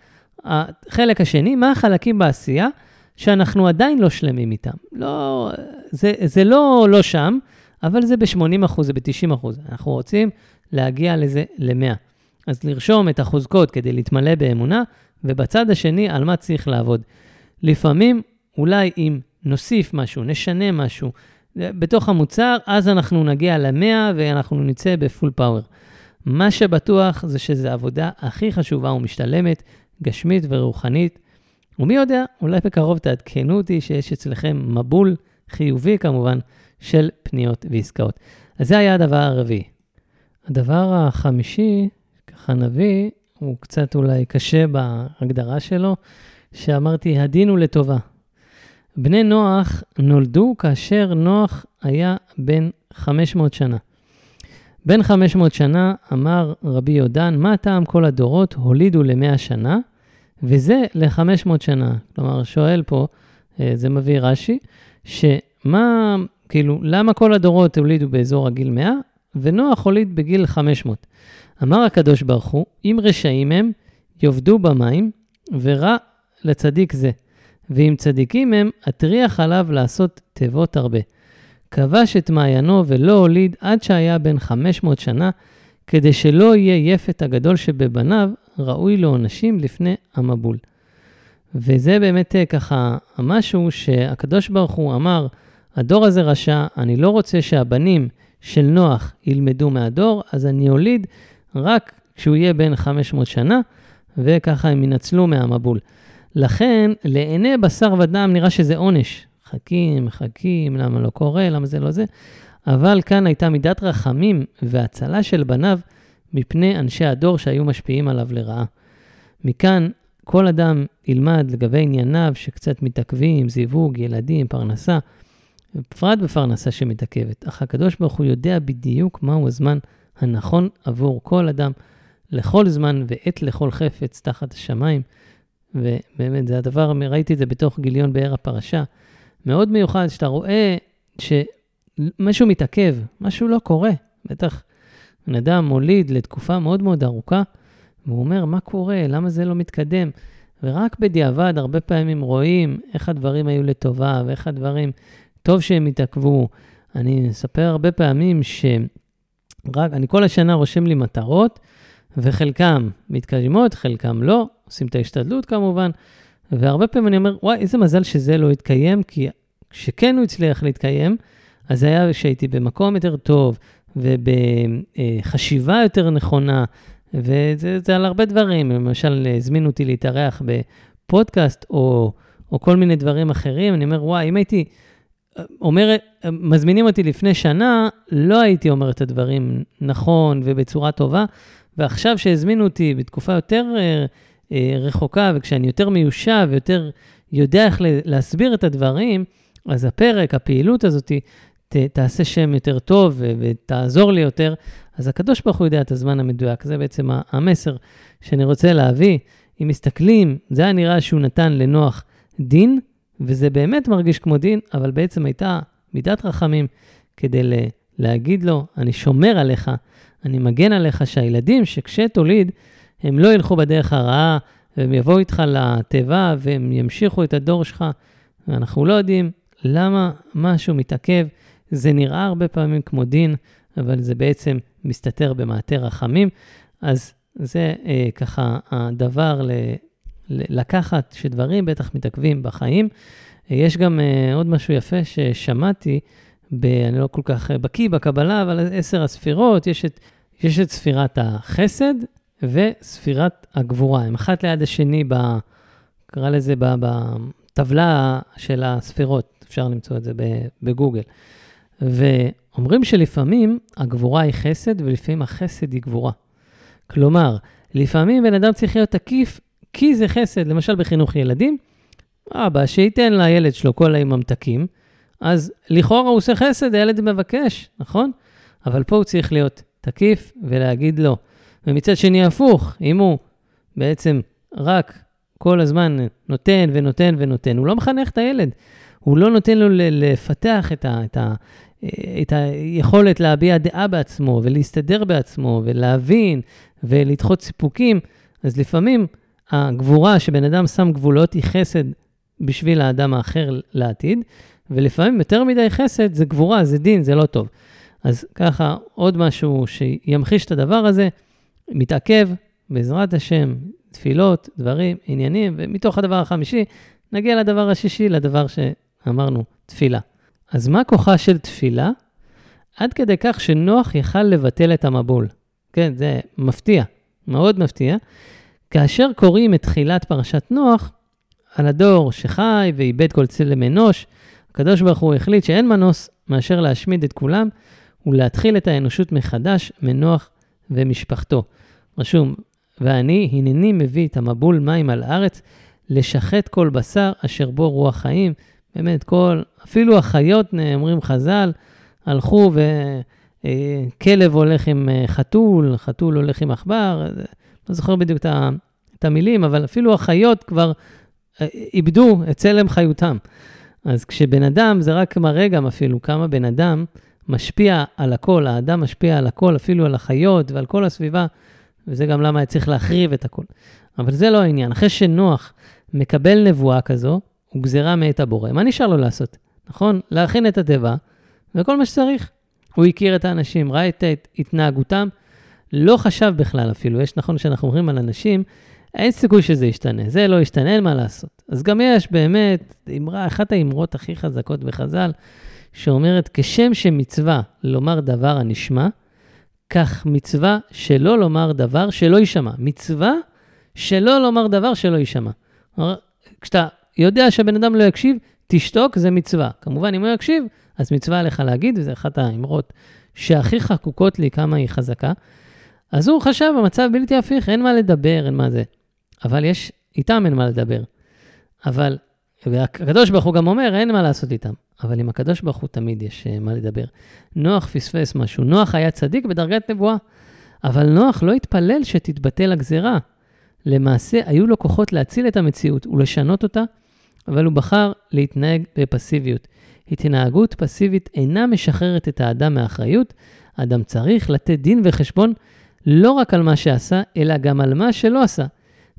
החלק השני, מה החלקים בעשייה שאנחנו עדיין לא שלמים איתם. לא, זה, זה לא לא שם, אבל זה ב-80%, זה ב-90%. אנחנו רוצים להגיע לזה ל-100. אז לרשום את החוזקות כדי להתמלא באמונה, ובצד השני, על מה צריך לעבוד. לפעמים, אולי אם נוסיף משהו, נשנה משהו, בתוך המוצר, אז אנחנו נגיע ל-100 ואנחנו נצא בפול פאוור. מה שבטוח זה שזו העבודה הכי חשובה ומשתלמת, גשמית ורוחנית. ומי יודע, אולי בקרוב תעדכנו אותי שיש אצלכם מבול חיובי כמובן של פניות ועסקאות. אז זה היה הדבר הרביעי. הדבר החמישי, ככה נביא, הוא קצת אולי קשה בהגדרה שלו, שאמרתי, הדין הוא לטובה. בני נוח נולדו כאשר נוח היה בן 500 שנה. בן 500 שנה אמר רבי יהודן, מה טעם כל הדורות הולידו למאה שנה, וזה ל-500 שנה. כלומר, שואל פה, אה, זה מביא רש"י, שמה, כאילו, למה כל הדורות הולידו באזור הגיל 100, ונוח הוליד בגיל 500? אמר הקדוש ברוך הוא, אם רשעים הם, יאבדו במים, ורע לצדיק זה. ואם צדיקים הם, אטריח עליו לעשות תיבות הרבה. כבש את מעיינו ולא הוליד עד שהיה בן 500 שנה, כדי שלא יהיה יפת הגדול שבבניו, ראוי לעונשים לפני המבול. וזה באמת אה, ככה משהו שהקדוש ברוך הוא אמר, הדור הזה רשע, אני לא רוצה שהבנים של נוח ילמדו מהדור, אז אני אוליד רק כשהוא יהיה בן 500 שנה, וככה הם ינצלו מהמבול. לכן, לעיני בשר ודם נראה שזה עונש. מחכים, מחכים, למה לא קורה, למה זה לא זה. אבל כאן הייתה מידת רחמים והצלה של בניו מפני אנשי הדור שהיו משפיעים עליו לרעה. מכאן כל אדם ילמד לגבי ענייניו שקצת מתעכבים, זיווג, ילדים, פרנסה, בפרט בפרנסה שמתעכבת. אך הקדוש ברוך הוא יודע בדיוק מהו הזמן הנכון עבור כל אדם, לכל זמן ועת לכל חפץ תחת השמיים. ובאמת, זה הדבר, ראיתי את זה בתוך גיליון באר הפרשה. מאוד מיוחד, שאתה רואה שמשהו מתעכב, משהו לא קורה. בטח בן אדם מוליד לתקופה מאוד מאוד ארוכה, והוא אומר, מה קורה? למה זה לא מתקדם? ורק בדיעבד, הרבה פעמים רואים איך הדברים היו לטובה, ואיך הדברים, טוב שהם התעכבו. אני אספר הרבה פעמים שרק, אני כל השנה רושם לי מטרות, וחלקם מתקדמות, חלקם לא, עושים את ההשתדלות כמובן, והרבה פעמים אני אומר, וואי, איזה מזל שזה לא התקיים, כי כשכן הוא הצליח להתקיים, אז זה היה שהייתי במקום יותר טוב ובחשיבה יותר נכונה, וזה על הרבה דברים. למשל, הזמינו אותי להתארח בפודקאסט או, או כל מיני דברים אחרים, אני אומר, וואי, אם הייתי אומר, מזמינים אותי לפני שנה, לא הייתי אומר את הדברים נכון ובצורה טובה, ועכשיו שהזמינו אותי בתקופה יותר רחוקה, וכשאני יותר מיושב ויותר יודע איך להסביר את הדברים, אז הפרק, הפעילות הזאת, ת, תעשה שם יותר טוב ותעזור לי יותר. אז הקדוש ברוך הוא יודע את הזמן המדויק, זה בעצם המסר שאני רוצה להביא. אם מסתכלים, זה היה נראה שהוא נתן לנוח דין, וזה באמת מרגיש כמו דין, אבל בעצם הייתה מידת רחמים כדי להגיד לו, אני שומר עליך, אני מגן עליך שהילדים שכשתוליד, הם לא ילכו בדרך הרעה, והם יבואו איתך לתיבה והם ימשיכו את הדור שלך. ואנחנו לא יודעים למה משהו מתעכב. זה נראה הרבה פעמים כמו דין, אבל זה בעצם מסתתר במעטה רחמים. אז זה אה, ככה הדבר ל, ל, לקחת, שדברים בטח מתעכבים בחיים. אה, יש גם אה, עוד משהו יפה ששמעתי, ב, אני לא כל כך בקיא בקבלה, אבל עשר הספירות, יש את, יש את ספירת החסד, וספירת הגבורה. הם אחת ליד השני, ב, קרא לזה בטבלה של הספירות, אפשר למצוא את זה בגוגל. ואומרים שלפעמים הגבורה היא חסד, ולפעמים החסד היא גבורה. כלומר, לפעמים בן אדם צריך להיות תקיף כי זה חסד. למשל בחינוך ילדים, אבא שייתן לילד שלו כל היום ממתקים, אז לכאורה הוא עושה חסד, הילד מבקש, נכון? אבל פה הוא צריך להיות תקיף ולהגיד לו, ומצד שני הפוך, אם הוא בעצם רק כל הזמן נותן ונותן ונותן, הוא לא מחנך את הילד. הוא לא נותן לו לפתח את, ה, את, ה, את היכולת להביע דעה בעצמו ולהסתדר בעצמו ולהבין ולדחות סיפוקים. אז לפעמים הגבורה שבן אדם שם גבולות היא חסד בשביל האדם האחר לעתיד, ולפעמים יותר מדי חסד זה גבורה, זה דין, זה לא טוב. אז ככה, עוד משהו שימחיש את הדבר הזה, מתעכב, בעזרת השם, תפילות, דברים, עניינים, ומתוך הדבר החמישי, נגיע לדבר השישי, לדבר שאמרנו, תפילה. אז מה כוחה של תפילה? עד כדי כך שנוח יכל לבטל את המבול. כן, זה מפתיע, מאוד מפתיע. כאשר קוראים את תחילת פרשת נוח, על הדור שחי ואיבד כל צלם אנוש, הקדוש ברוך הוא החליט שאין מנוס מאשר להשמיד את כולם ולהתחיל את האנושות מחדש מנוח ומשפחתו. רשום, ואני, הנני מביא את המבול מים על הארץ, לשחט כל בשר אשר בו רוח חיים. באמת, כל, אפילו החיות, אומרים חז"ל, הלכו וכלב הולך עם אה, חתול, חתול הולך עם עכבר, לא זוכר בדיוק את המילים, אבל אפילו החיות כבר אה, איבדו את צלם חיותם. אז כשבן אדם, זה רק מראה גם אפילו כמה בן אדם משפיע על הכל, האדם משפיע על הכל, אפילו על החיות ועל כל הסביבה, וזה גם למה צריך להחריב את הכל. אבל זה לא העניין. אחרי שנוח מקבל נבואה כזו, הוא גזירה מאת הבורא. מה נשאר לו לעשות? נכון? להכין את התיבה, וכל מה שצריך. הוא הכיר את האנשים, ראה את התנהגותם, לא חשב בכלל אפילו. יש נכון שאנחנו אומרים על אנשים, אין סיכוי שזה ישתנה, זה לא ישתנה, אין מה לעשות. אז גם יש באמת אמרה, אחת האמרות הכי חזקות בחז"ל, שאומרת, כשם שמצווה לומר דבר הנשמע, כך מצווה שלא לומר דבר שלא יישמע. מצווה שלא לומר דבר שלא יישמע. כשאתה יודע שהבן אדם לא יקשיב, תשתוק, זה מצווה. כמובן, אם הוא יקשיב, אז מצווה עליך להגיד, וזו אחת האמרות שהכי חקוקות לי, כמה היא חזקה. אז הוא חשב, המצב בלתי הפיך, אין מה לדבר, אין מה זה. אבל יש, איתם אין מה לדבר. אבל, והקדוש ברוך הוא גם אומר, אין מה לעשות איתם. אבל עם הקדוש ברוך הוא תמיד יש uh, מה לדבר. נוח פספס משהו. נוח היה צדיק בדרגת נבואה, אבל נוח לא התפלל שתתבטל הגזרה. למעשה, היו לו כוחות להציל את המציאות ולשנות אותה, אבל הוא בחר להתנהג בפסיביות. התנהגות פסיבית אינה משחררת את האדם מאחריות. האדם צריך לתת דין וחשבון לא רק על מה שעשה, אלא גם על מה שלא עשה.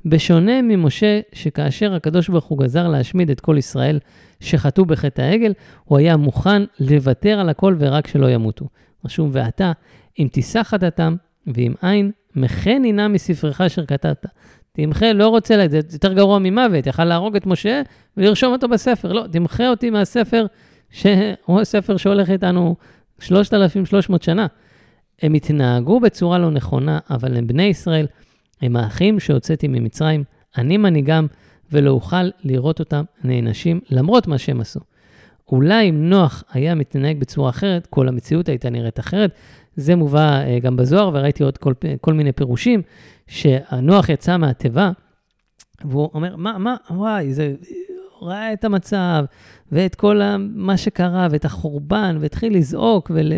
בשונה ממשה, שכאשר הקדוש ברוך הוא גזר להשמיד את כל ישראל שחטאו בחטא העגל, הוא היה מוכן לוותר על הכל ורק שלא ימותו. רשום, ואתה, אם תישא חטאתם, ואם אין, מחן הנה מספרך אשר כתבת. תמחה, לא רוצה, זה יותר גרוע ממוות, יכל להרוג את משה ולרשום אותו בספר. לא, תמחה אותי מהספר, שהוא הספר שהולך איתנו 3,300 שנה. הם התנהגו בצורה לא נכונה, אבל הם בני ישראל, הם האחים שהוצאתי ממצרים, אני מנהיגם, ולא אוכל לראות אותם נענשים למרות מה שהם עשו. אולי אם נוח היה מתנהג בצורה אחרת, כל המציאות הייתה נראית אחרת. זה מובא uh, גם בזוהר, וראיתי עוד כל, כל מיני פירושים, שנוח יצא מהתיבה, והוא אומר, מה, מה, וואי, זה, ראה את המצב, ואת כל מה שקרה, ואת החורבן, והתחיל לזעוק, ול,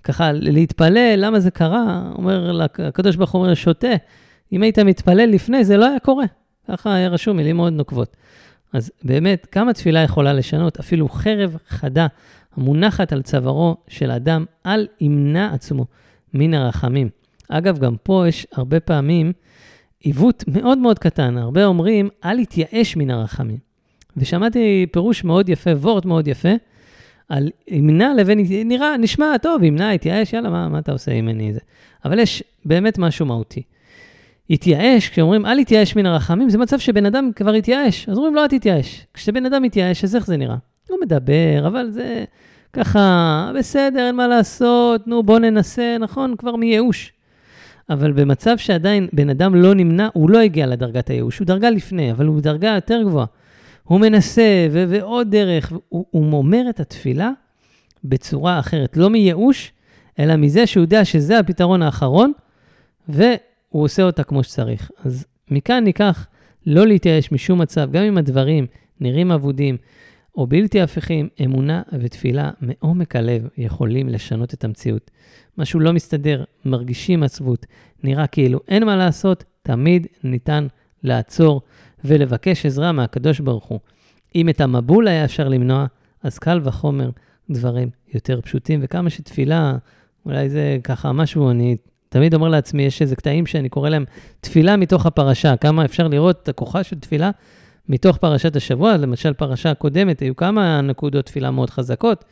וככה להתפלל, למה זה קרה? אומר, הקדוש ברוך הוא אומר, שותה, אם היית מתפלל לפני, זה לא היה קורה. ככה היה רשום, מילים מאוד נוקבות. אז באמת, כמה תפילה יכולה לשנות? אפילו חרב חדה המונחת על צווארו של אדם, אל ימנע עצמו מן הרחמים. אגב, גם פה יש הרבה פעמים עיוות מאוד מאוד קטן. הרבה אומרים, אל יתייאש מן הרחמים. ושמעתי פירוש מאוד יפה, וורט מאוד יפה, על ימנע לבין, נראה, נשמע טוב, ימנע, יתייאש, יאללה, מה, מה אתה עושה אם אני זה? אבל יש באמת משהו מהותי. התייאש, כשאומרים אל יתייאש מן הרחמים, זה מצב שבן אדם כבר התייאש. אז אומרים לא, אל תתייאש. כשבן אדם מתייאש, אז איך זה נראה? הוא מדבר, אבל זה ככה, בסדר, אין מה לעשות, נו, בוא ננסה, נכון? כבר מייאוש. אבל במצב שעדיין בן אדם לא נמנע, הוא לא הגיע לדרגת הייאוש, הוא דרגה לפני, אבל הוא דרגה יותר גבוהה. הוא מנסה, ו- ועוד דרך, הוא, הוא אומר את התפילה בצורה אחרת, לא מייאוש, אלא מזה שהוא יודע שזה הפתרון האחרון, ו... הוא עושה אותה כמו שצריך. אז מכאן ניקח לא להתייאש משום מצב, גם אם הדברים נראים אבודים או בלתי הפיכים, אמונה ותפילה מעומק הלב יכולים לשנות את המציאות. משהו לא מסתדר, מרגישים עצבות, נראה כאילו אין מה לעשות, תמיד ניתן לעצור ולבקש עזרה מהקדוש ברוך הוא. אם את המבול היה אפשר למנוע, אז קל וחומר דברים יותר פשוטים, וכמה שתפילה, אולי זה ככה משהו, אני תמיד אומר לעצמי, יש איזה קטעים שאני קורא להם תפילה מתוך הפרשה, כמה אפשר לראות את הכוחה של תפילה מתוך פרשת השבוע. למשל, פרשה הקודמת, היו כמה נקודות תפילה מאוד חזקות,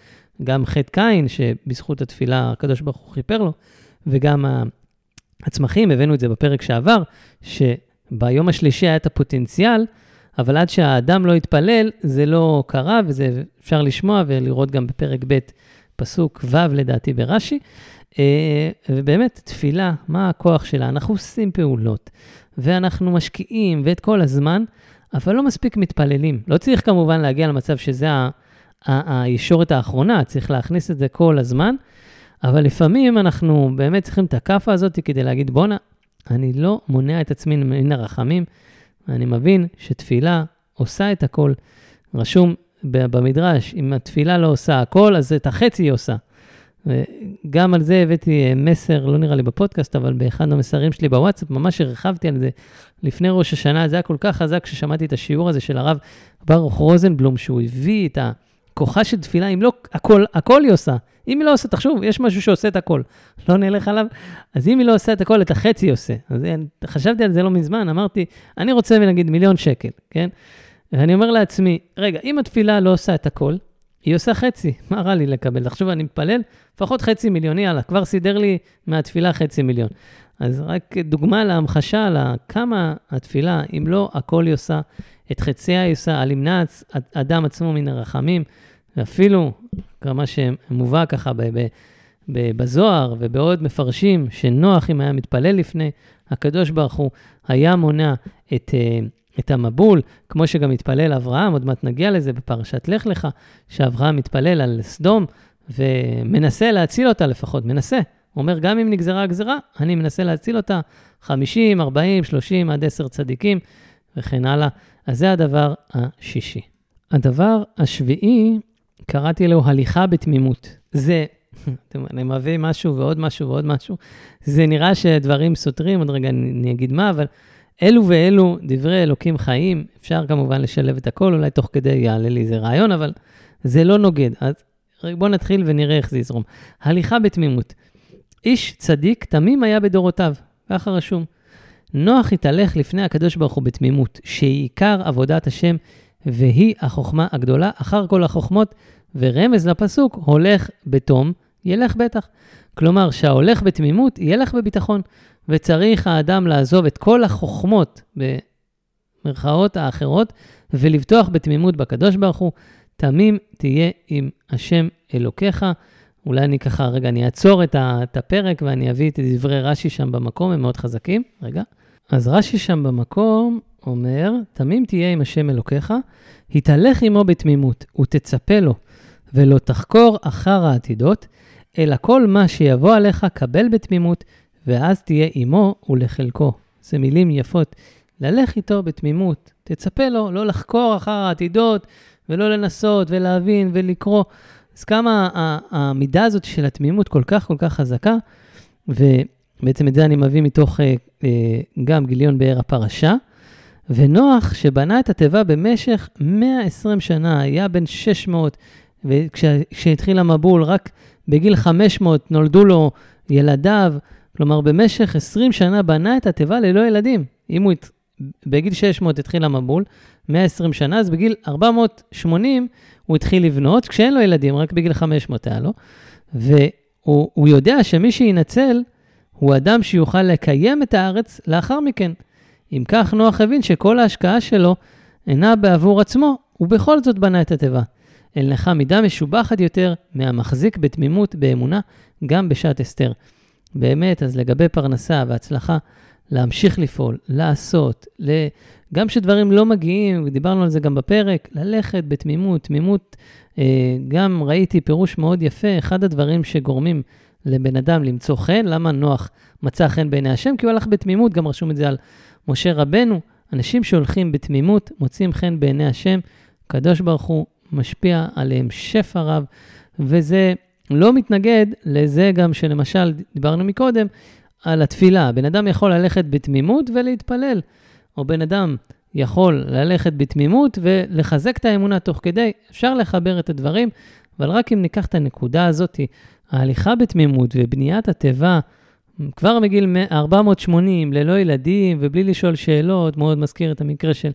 גם חטא קין, שבזכות התפילה הקדוש ברוך הוא כיפר לו, וגם הצמחים, הבאנו את זה בפרק שעבר, שביום השלישי היה את הפוטנציאל, אבל עד שהאדם לא התפלל, זה לא קרה, וזה אפשר לשמוע ולראות גם בפרק ב', פסוק ו' לדעתי ברש"י. אה, ובאמת, תפילה, מה הכוח שלה? אנחנו עושים פעולות, ואנחנו משקיעים, ואת כל הזמן, אבל לא מספיק מתפללים. לא צריך כמובן להגיע למצב שזה הישורת האחרונה, צריך להכניס את זה כל הזמן, אבל לפעמים אנחנו באמת צריכים את הכאפה הזאת כדי להגיד, בואנה, אני לא מונע את עצמי מן הרחמים, ואני מבין שתפילה עושה את הכל. רשום במדרש, אם התפילה לא עושה הכל, אז את החצי היא עושה. וגם על זה הבאתי אה, מסר, לא נראה לי בפודקאסט, אבל באחד המסרים שלי בוואטסאפ, ממש הרחבתי על זה לפני ראש השנה, זה היה כל כך חזק כששמעתי את השיעור הזה של הרב ברוך רוזנבלום, שהוא הביא את הכוחה של תפילה, אם לא הכל, הכל היא עושה. אם היא לא עושה, תחשוב, יש משהו שעושה את הכל, לא נלך עליו, אז אם היא לא עושה את הכל, את החצי היא עושה. אז חשבתי על זה לא מזמן, אמרתי, אני רוצה נגיד מיליון שקל, כן? ואני אומר לעצמי, רגע, אם התפילה לא עושה את הכל, היא עושה חצי, מה רע לי לקבל? תחשוב, אני מתפלל, לפחות חצי מיליון, יאללה, כבר סידר לי מהתפילה חצי מיליון. אז רק דוגמה להמחשה על כמה התפילה, אם לא הכל היא עושה, את חציה היא עושה, על ימנע אדם עצמו מן הרחמים, ואפילו, כמה שמובא ככה בזוהר ובעוד מפרשים, שנוח אם היה מתפלל לפני, הקדוש ברוך הוא היה מונע את... את המבול, כמו שגם התפלל אברהם, עוד מעט נגיע לזה בפרשת לך לך, שאברהם מתפלל על סדום ומנסה להציל אותה לפחות, מנסה. הוא אומר, גם אם נגזרה הגזרה, אני מנסה להציל אותה 50, 40, 30 עד 10 צדיקים וכן הלאה. אז זה הדבר השישי. הדבר השביעי, קראתי לו הליכה בתמימות. זה, אני מביא משהו ועוד משהו ועוד משהו. זה נראה שדברים סותרים, עוד רגע אני אגיד מה, אבל אלו ואלו דברי אלוקים חיים, אפשר כמובן לשלב את הכל, אולי תוך כדי יעלה לי איזה רעיון, אבל זה לא נוגד. אז בואו נתחיל ונראה איך זה יזרום. הליכה בתמימות. איש צדיק תמים היה בדורותיו, ככה רשום. נוח התהלך לפני הקדוש ברוך הוא בתמימות, שהיא עיקר עבודת השם, והיא החוכמה הגדולה אחר כל החוכמות, ורמז לפסוק, הולך בתום, ילך בטח. כלומר, שההולך בתמימות, ילך בביטחון. וצריך האדם לעזוב את כל החוכמות, במרכאות האחרות, ולבטוח בתמימות בקדוש ברוך הוא. תמים תהיה עם השם אלוקיך. אולי אני ככה, רגע, אני אעצור את הפרק ואני אביא את דברי רש"י שם במקום, הם מאוד חזקים. רגע. אז רש"י שם במקום אומר, תמים תהיה עם השם אלוקיך, התהלך עמו בתמימות, ותצפה לו, ולא תחקור אחר העתידות, אלא כל מה שיבוא עליך, קבל בתמימות, ואז תהיה עמו ולחלקו. זה מילים יפות. ללך איתו בתמימות, תצפה לו, לא לחקור אחר העתידות, ולא לנסות ולהבין ולקרוא. אז כמה המידה הזאת של התמימות כל כך כל כך חזקה, ובעצם את זה אני מביא מתוך אה, אה, גם גיליון באר הפרשה. ונוח, שבנה את התיבה במשך 120 שנה, היה בן 600, וכשהתחיל המבול, רק בגיל 500 נולדו לו ילדיו, כלומר, במשך 20 שנה בנה את התיבה ללא ילדים. אם הוא בגיל 600 התחיל המבול, 120 שנה, אז בגיל 480 הוא התחיל לבנות, כשאין לו ילדים, רק בגיל 500 היה לו. והוא יודע שמי שינצל הוא אדם שיוכל לקיים את הארץ לאחר מכן. אם כך, נוח הבין שכל ההשקעה שלו אינה בעבור עצמו, ובכל זאת בנה את התיבה. אל נחה מידה משובחת יותר מהמחזיק בתמימות, באמונה, גם בשעת אסתר. באמת, אז לגבי פרנסה והצלחה, להמשיך לפעול, לעשות. גם כשדברים לא מגיעים, ודיברנו על זה גם בפרק, ללכת בתמימות, תמימות, אה, גם ראיתי פירוש מאוד יפה, אחד הדברים שגורמים לבן אדם למצוא חן, למה נוח מצא חן בעיני השם? כי הוא הלך בתמימות, גם רשום את זה על משה רבנו, אנשים שהולכים בתמימות מוצאים חן בעיני השם, הקדוש ברוך הוא משפיע עליהם שפע רב, וזה לא מתנגד לזה גם שלמשל, דיברנו מקודם, על התפילה. בן אדם יכול ללכת בתמימות ולהתפלל, או בן אדם יכול ללכת בתמימות ולחזק את האמונה תוך כדי. אפשר לחבר את הדברים, אבל רק אם ניקח את הנקודה הזאת, ההליכה בתמימות ובניית התיבה, כבר מגיל 480, ללא ילדים ובלי לשאול שאלות, מאוד מזכיר את המקרה של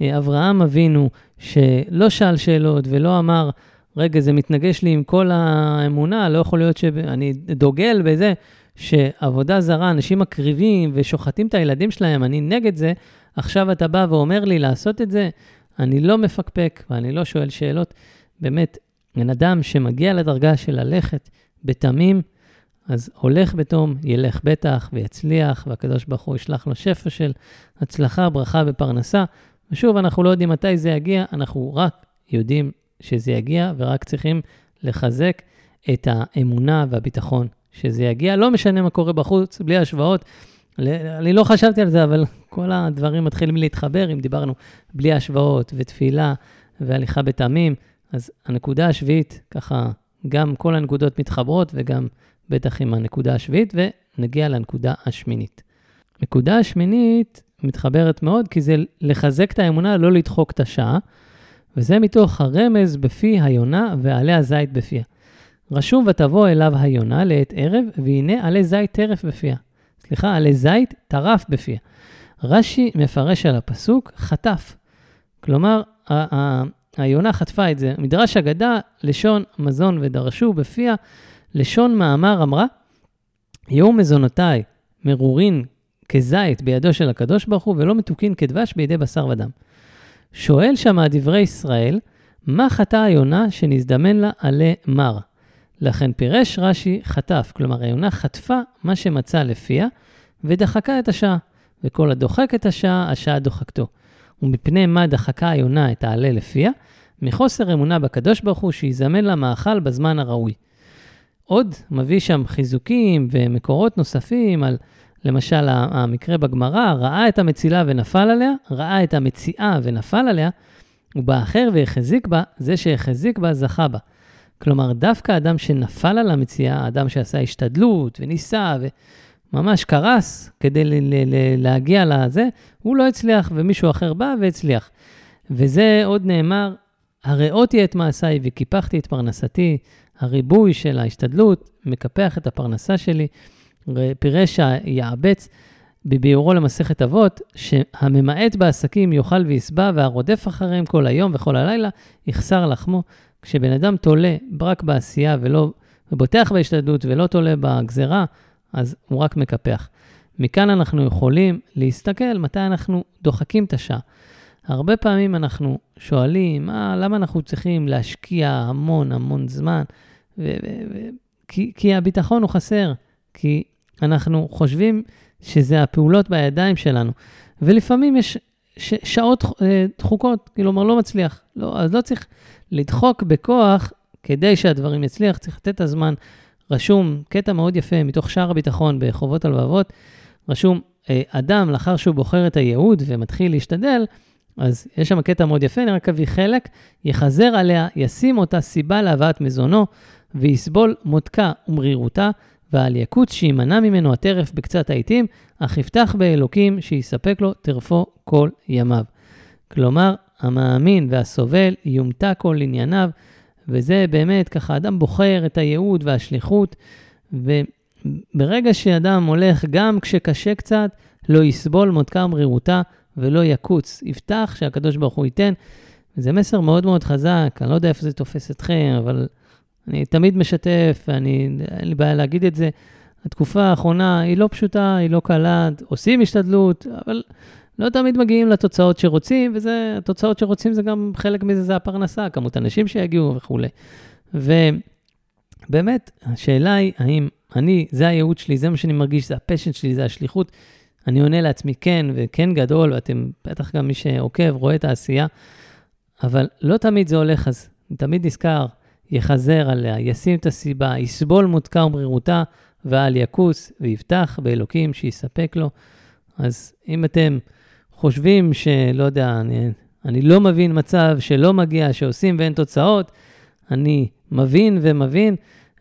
אה, אברהם אבינו, שלא שאל שאלות ולא אמר, רגע, זה מתנגש לי עם כל האמונה, לא יכול להיות שאני דוגל בזה שעבודה זרה, אנשים מקריבים ושוחטים את הילדים שלהם, אני נגד זה, עכשיו אתה בא ואומר לי לעשות את זה, אני לא מפקפק ואני לא שואל שאלות. באמת, בן אדם שמגיע לדרגה של ללכת בתמים, אז הולך בתום, ילך בטח ויצליח, והקדוש ברוך הוא ישלח לו שפע של הצלחה, ברכה ופרנסה. ושוב, אנחנו לא יודעים מתי זה יגיע, אנחנו רק יודעים שזה יגיע, ורק צריכים לחזק את האמונה והביטחון שזה יגיע. לא משנה מה קורה בחוץ, בלי השוואות. אני לא חשבתי על זה, אבל כל הדברים מתחילים להתחבר, אם דיברנו בלי השוואות ותפילה והליכה בתמים. אז הנקודה השביעית, ככה גם כל הנקודות מתחברות וגם בטח עם הנקודה השביעית, ונגיע לנקודה השמינית. נקודה השמינית מתחברת מאוד, כי זה לחזק את האמונה, לא לדחוק את השעה, וזה מתוך הרמז בפי היונה ועלי הזית בפיה. רשום ותבוא אליו היונה לעת ערב, והנה עלי זית טרף בפיה. סליחה, עלי זית טרף בפיה. רש"י מפרש על הפסוק חטף. כלומר, היונה חטפה את זה. מדרש אגדה, לשון מזון ודרשו בפיה, לשון מאמר אמרה, יהיו מזונותיי מרורין כזית בידו של הקדוש ברוך הוא, ולא מתוקין כדבש בידי בשר ודם. שואל שמה דברי ישראל, מה חטא היונה שנזדמן לה עלי מר? לכן פירש רש"י חטף, כלומר היונה חטפה מה שמצא לפיה, ודחקה את השעה. וכל הדוחק את השעה, השעה דוחקתו. ומפני מה דחקה היונה את העלה לפיה? מחוסר אמונה בקדוש ברוך הוא שיזמן לה מאכל בזמן הראוי. עוד מביא שם חיזוקים ומקורות נוספים על, למשל, המקרה בגמרא, ראה את המצילה ונפל עליה, ראה את המציאה ונפל עליה, ובאחר והחזיק בה, זה שהחזיק בה זכה בה. כלומר, דווקא אדם שנפל על המציאה, אדם שעשה השתדלות וניסה וממש קרס כדי ל- ל- ל- להגיע לזה, הוא לא הצליח ומישהו אחר בא והצליח. וזה עוד נאמר, הראותי את מעשיי וקיפחתי את פרנסתי, הריבוי של ההשתדלות מקפח את הפרנסה שלי. פירש היעבץ בביאורו למסכת אבות, שהממעט בעסקים יאכל וישבע, והרודף אחריהם כל היום וכל הלילה, יחסר לחמו. כשבן אדם תולה רק בעשייה ולא, ובוטח בהשתדלות ולא תולה בגזרה, אז הוא רק מקפח. מכאן אנחנו יכולים להסתכל מתי אנחנו דוחקים את השעה. הרבה פעמים אנחנו שואלים, אה, למה אנחנו צריכים להשקיע המון המון זמן? ו- ו- ו- כי, כי הביטחון הוא חסר, כי אנחנו חושבים שזה הפעולות בידיים שלנו. ולפעמים יש ש- שעות אה, דחוקות, כלומר לא מצליח. לא, אז לא צריך לדחוק בכוח כדי שהדברים יצליח, צריך לתת את הזמן. רשום קטע מאוד יפה מתוך שער הביטחון בחובות הלבבות, רשום, אה, אדם לאחר שהוא בוחר את הייעוד ומתחיל להשתדל, אז יש שם קטע מאוד יפה, אני רק אביא חלק, יחזר עליה, ישים אותה סיבה להבאת מזונו, ויסבול מותקה ומרירותה, ועל יקוץ שימנע ממנו הטרף בקצת העיתים, אך יפתח באלוקים שיספק לו טרפו כל ימיו. כלומר, המאמין והסובל יומתע כל ענייניו, וזה באמת ככה, אדם בוחר את הייעוד והשליחות, וברגע שאדם הולך, גם כשקשה קצת, לא יסבול מותקה ומרירותה ולא יקוץ. יפתח שהקדוש ברוך הוא ייתן. זה מסר מאוד מאוד חזק, אני לא יודע איפה זה תופס אתכם, אבל אני תמיד משתף, ואני, אין לי בעיה להגיד את זה. התקופה האחרונה היא לא פשוטה, היא לא קלה, עושים השתדלות, אבל לא תמיד מגיעים לתוצאות שרוצים, וזה, התוצאות שרוצים זה גם, חלק מזה זה הפרנסה, כמות אנשים שיגיעו וכולי. ובאמת, השאלה היא, האם אני, זה הייעוד שלי, זה מה שאני מרגיש, זה הפשן שלי, זה השליחות. אני עונה לעצמי כן, וכן גדול, ואתם, בטח גם מי שעוקב, רואה את העשייה, אבל לא תמיד זה הולך, אז אני תמיד נזכר, יחזר עליה, ישים את הסיבה, יסבול מותקה ומרירותה, ואל יקוס, ויבטח באלוקים שיספק לו. אז אם אתם חושבים שלא יודע, אני, אני לא מבין מצב שלא מגיע, שעושים ואין תוצאות, אני מבין ומבין,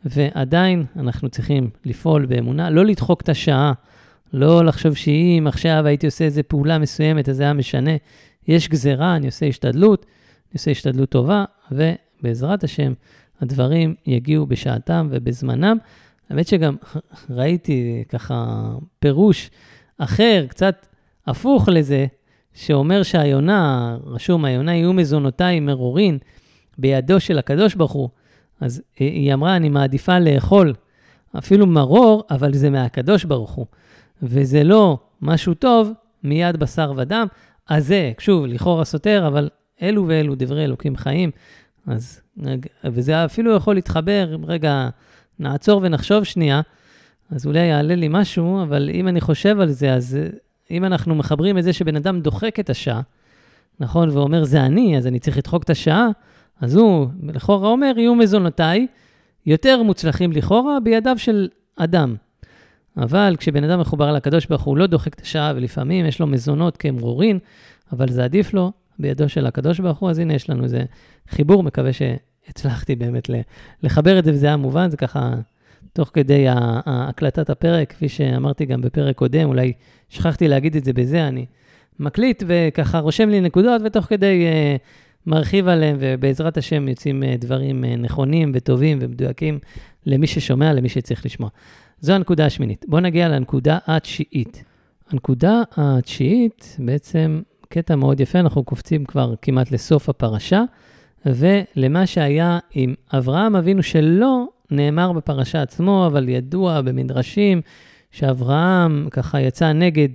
ועדיין אנחנו צריכים לפעול באמונה, לא לדחוק את השעה, לא לחשוב שאם עכשיו הייתי עושה איזה פעולה מסוימת, אז זה היה משנה. יש גזירה, אני עושה השתדלות, אני עושה השתדלות טובה, ובעזרת השם, הדברים יגיעו בשעתם ובזמנם. האמת שגם ראיתי ככה פירוש אחר, קצת הפוך לזה, שאומר שהיונה, רשום, היונה יהיו מזונותיי מרורין בידו של הקדוש ברוך הוא. אז היא אמרה, אני מעדיפה לאכול אפילו מרור, אבל זה מהקדוש ברוך הוא. וזה לא משהו טוב מיד בשר ודם. אז זה, שוב, לכאורה סותר, אבל אלו ואלו דברי אלוקים חיים. אז, וזה אפילו יכול להתחבר, רגע, נעצור ונחשוב שנייה, אז אולי יעלה לי משהו, אבל אם אני חושב על זה, אז אם אנחנו מחברים את זה שבן אדם דוחק את השעה, נכון, ואומר, זה אני, אז אני צריך לדחוק את השעה, אז הוא לכאורה אומר, יהיו מזונותיי יותר מוצלחים לכאורה בידיו של אדם. אבל כשבן אדם מחובר לקדוש ברוך הוא לא דוחק את השעה, ולפעמים יש לו מזונות כמרורין, אבל זה עדיף לו בידו של הקדוש ברוך הוא, אז הנה יש לנו איזה חיבור, מקווה הצלחתי באמת לחבר את זה, וזה היה מובן, זה ככה, תוך כדי הקלטת הפרק, כפי שאמרתי גם בפרק קודם, אולי שכחתי להגיד את זה בזה, אני מקליט וככה רושם לי נקודות, ותוך כדי uh, מרחיב עליהם, ובעזרת השם יוצאים uh, דברים uh, נכונים וטובים ומדויקים למי ששומע, למי שצריך לשמוע. זו הנקודה השמינית. בואו נגיע לנקודה התשיעית. הנקודה התשיעית, בעצם קטע מאוד יפה, אנחנו קופצים כבר כמעט לסוף הפרשה, ולמה שהיה עם אברהם אבינו שלא נאמר בפרשה עצמו, אבל ידוע במדרשים שאברהם ככה יצא נגד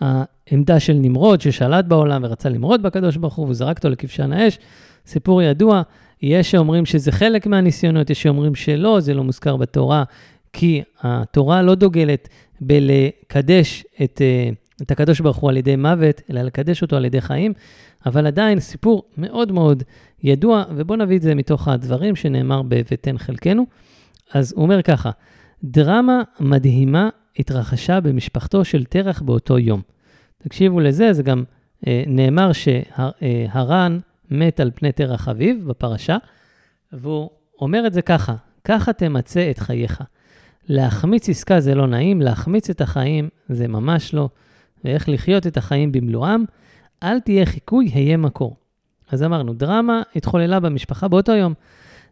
העמדה של נמרוד, ששלט בעולם ורצה למרוד בקדוש ברוך הוא, וזרק אותו לכבשן האש. סיפור ידוע, יש שאומרים שזה חלק מהניסיונות, יש שאומרים שלא, זה לא מוזכר בתורה, כי התורה לא דוגלת בלקדש את, אה, את הקדוש ברוך הוא על ידי מוות, אלא לקדש אותו על ידי חיים, אבל עדיין סיפור מאוד מאוד ידוע, ובואו נביא את זה מתוך הדברים שנאמר ב"ותן חלקנו". אז הוא אומר ככה, דרמה מדהימה התרחשה במשפחתו של תרח באותו יום. תקשיבו לזה, זה גם אה, נאמר שהרן מת על פני תרח אביו בפרשה, והוא אומר את זה ככה, ככה תמצה את חייך. להחמיץ עסקה זה לא נעים, להחמיץ את החיים זה ממש לא, ואיך לחיות את החיים במלואם, אל תהיה חיקוי, היה מקור. אז אמרנו, דרמה התחוללה במשפחה באותו יום.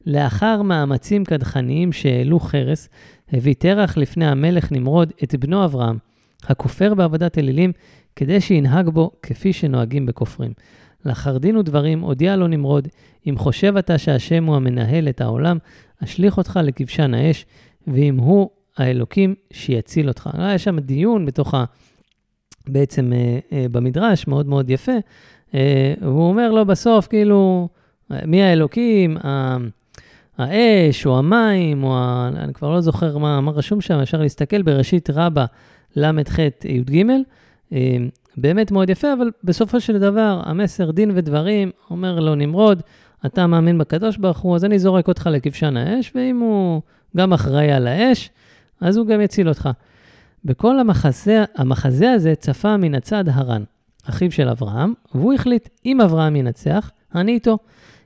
לאחר מאמצים קדחניים שהעלו חרס, הביא תרח לפני המלך נמרוד את בנו אברהם, הכופר בעבודת אלילים, כדי שינהג בו כפי שנוהגים בכופרים. לאחר דין ודברים הודיע לו נמרוד, אם חושב אתה שהשם הוא המנהל את העולם, אשליך אותך לכבשן האש, ואם הוא האלוקים, שיציל אותך. היה שם דיון בתוך ה... בעצם אה, אה, במדרש, מאוד מאוד יפה, אה, והוא אומר לו בסוף, כאילו, מי האלוקים? האש, או המים, או ה... אני כבר לא זוכר מה, מה רשום שם, אפשר להסתכל בראשית רבה ל"ח י"ג. באמת מאוד יפה, אבל בסופו של דבר, המסר דין ודברים, אומר לו נמרוד, אתה מאמין בקדוש ברוך הוא, אז אני זורק אותך לכבשן האש, ואם הוא גם אחראי על האש, אז הוא גם יציל אותך. בכל המחזה, המחזה הזה צפה מן הצד הרן, אחיו של אברהם, והוא החליט, אם אברהם ינצח, אני איתו.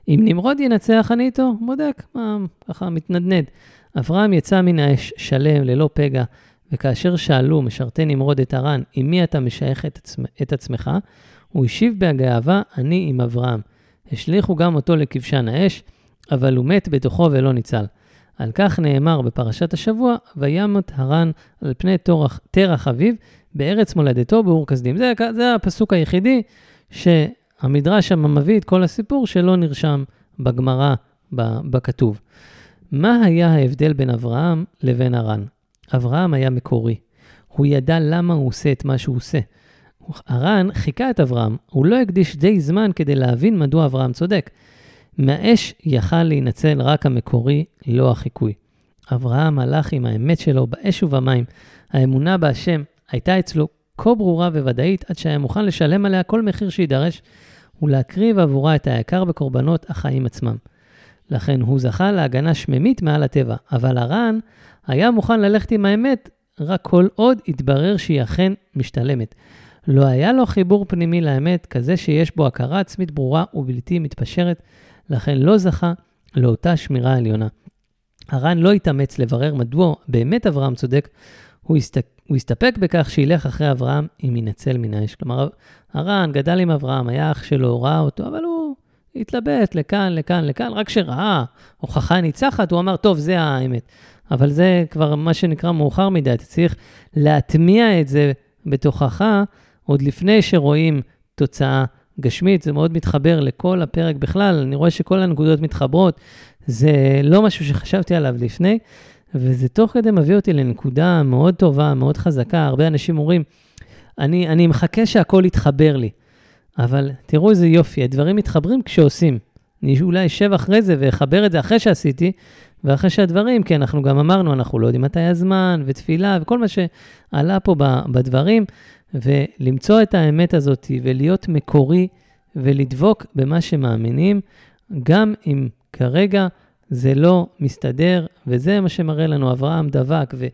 אם נמרוד ינצח, אני איתו, בודק, מה, ככה מתנדנד. אברהם יצא מן האש שלם, ללא פגע, וכאשר שאלו משרתי נמרוד את הרן, עם מי אתה משייך את, עצמ, את עצמך, הוא השיב בהגאווה, אני עם אברהם. השליכו גם אותו לכבשן האש, אבל הוא מת בתוכו ולא ניצל. על כך נאמר בפרשת השבוע, וימות הרן על פני תרח אביו בארץ מולדתו באור כסדים. זה, זה הפסוק היחידי ש... המדרש שם מביא את כל הסיפור שלא נרשם בגמרא, בכתוב. מה היה ההבדל בין אברהם לבין הרן? אברהם היה מקורי. הוא ידע למה הוא עושה את מה שהוא עושה. הרן חיכה את אברהם, הוא לא הקדיש די זמן כדי להבין מדוע אברהם צודק. מהאש יכל להינצל רק המקורי, לא החיקוי. אברהם הלך עם האמת שלו באש ובמים. האמונה בהשם הייתה אצלו כה ברורה וודאית, עד שהיה מוכן לשלם עליה כל מחיר שידרש, ולהקריב עבורה את היקר בקורבנות החיים עצמם. לכן הוא זכה להגנה שממית מעל הטבע, אבל הר"ן היה מוכן ללכת עם האמת רק כל עוד התברר שהיא אכן משתלמת. לא היה לו חיבור פנימי לאמת כזה שיש בו הכרה עצמית ברורה ובלתי מתפשרת, לכן לא זכה לאותה שמירה עליונה. הר"ן לא התאמץ לברר מדוע באמת אברהם צודק, הוא, הסתק, הוא הסתפק בכך שילך אחרי אברהם אם ינצל מן האש. כלומר, הר"ן גדל עם אברהם, היה אח שלו, ראה אותו, אבל הוא התלבט לכאן, לכאן, לכאן, רק כשראה הוכחה ניצחת, הוא אמר, טוב, זה האמת. אבל זה כבר מה שנקרא מאוחר מדי, אתה צריך להטמיע את זה בתוכך עוד לפני שרואים תוצאה גשמית. זה מאוד מתחבר לכל הפרק בכלל, אני רואה שכל הנקודות מתחברות. זה לא משהו שחשבתי עליו לפני, וזה תוך כדי מביא אותי לנקודה מאוד טובה, מאוד חזקה. הרבה אנשים אומרים, אני, אני מחכה שהכל יתחבר לי. אבל תראו איזה יופי, הדברים מתחברים כשעושים. אני אולי אשב אחרי זה ואחבר את זה אחרי שעשיתי, ואחרי שהדברים, כי אנחנו גם אמרנו, אנחנו לא יודעים מתי הזמן, ותפילה, וכל מה שעלה פה בדברים, ולמצוא את האמת הזאת, ולהיות מקורי, ולדבוק במה שמאמינים, גם אם כרגע זה לא מסתדר, וזה מה שמראה לנו, אברהם דבק, ו,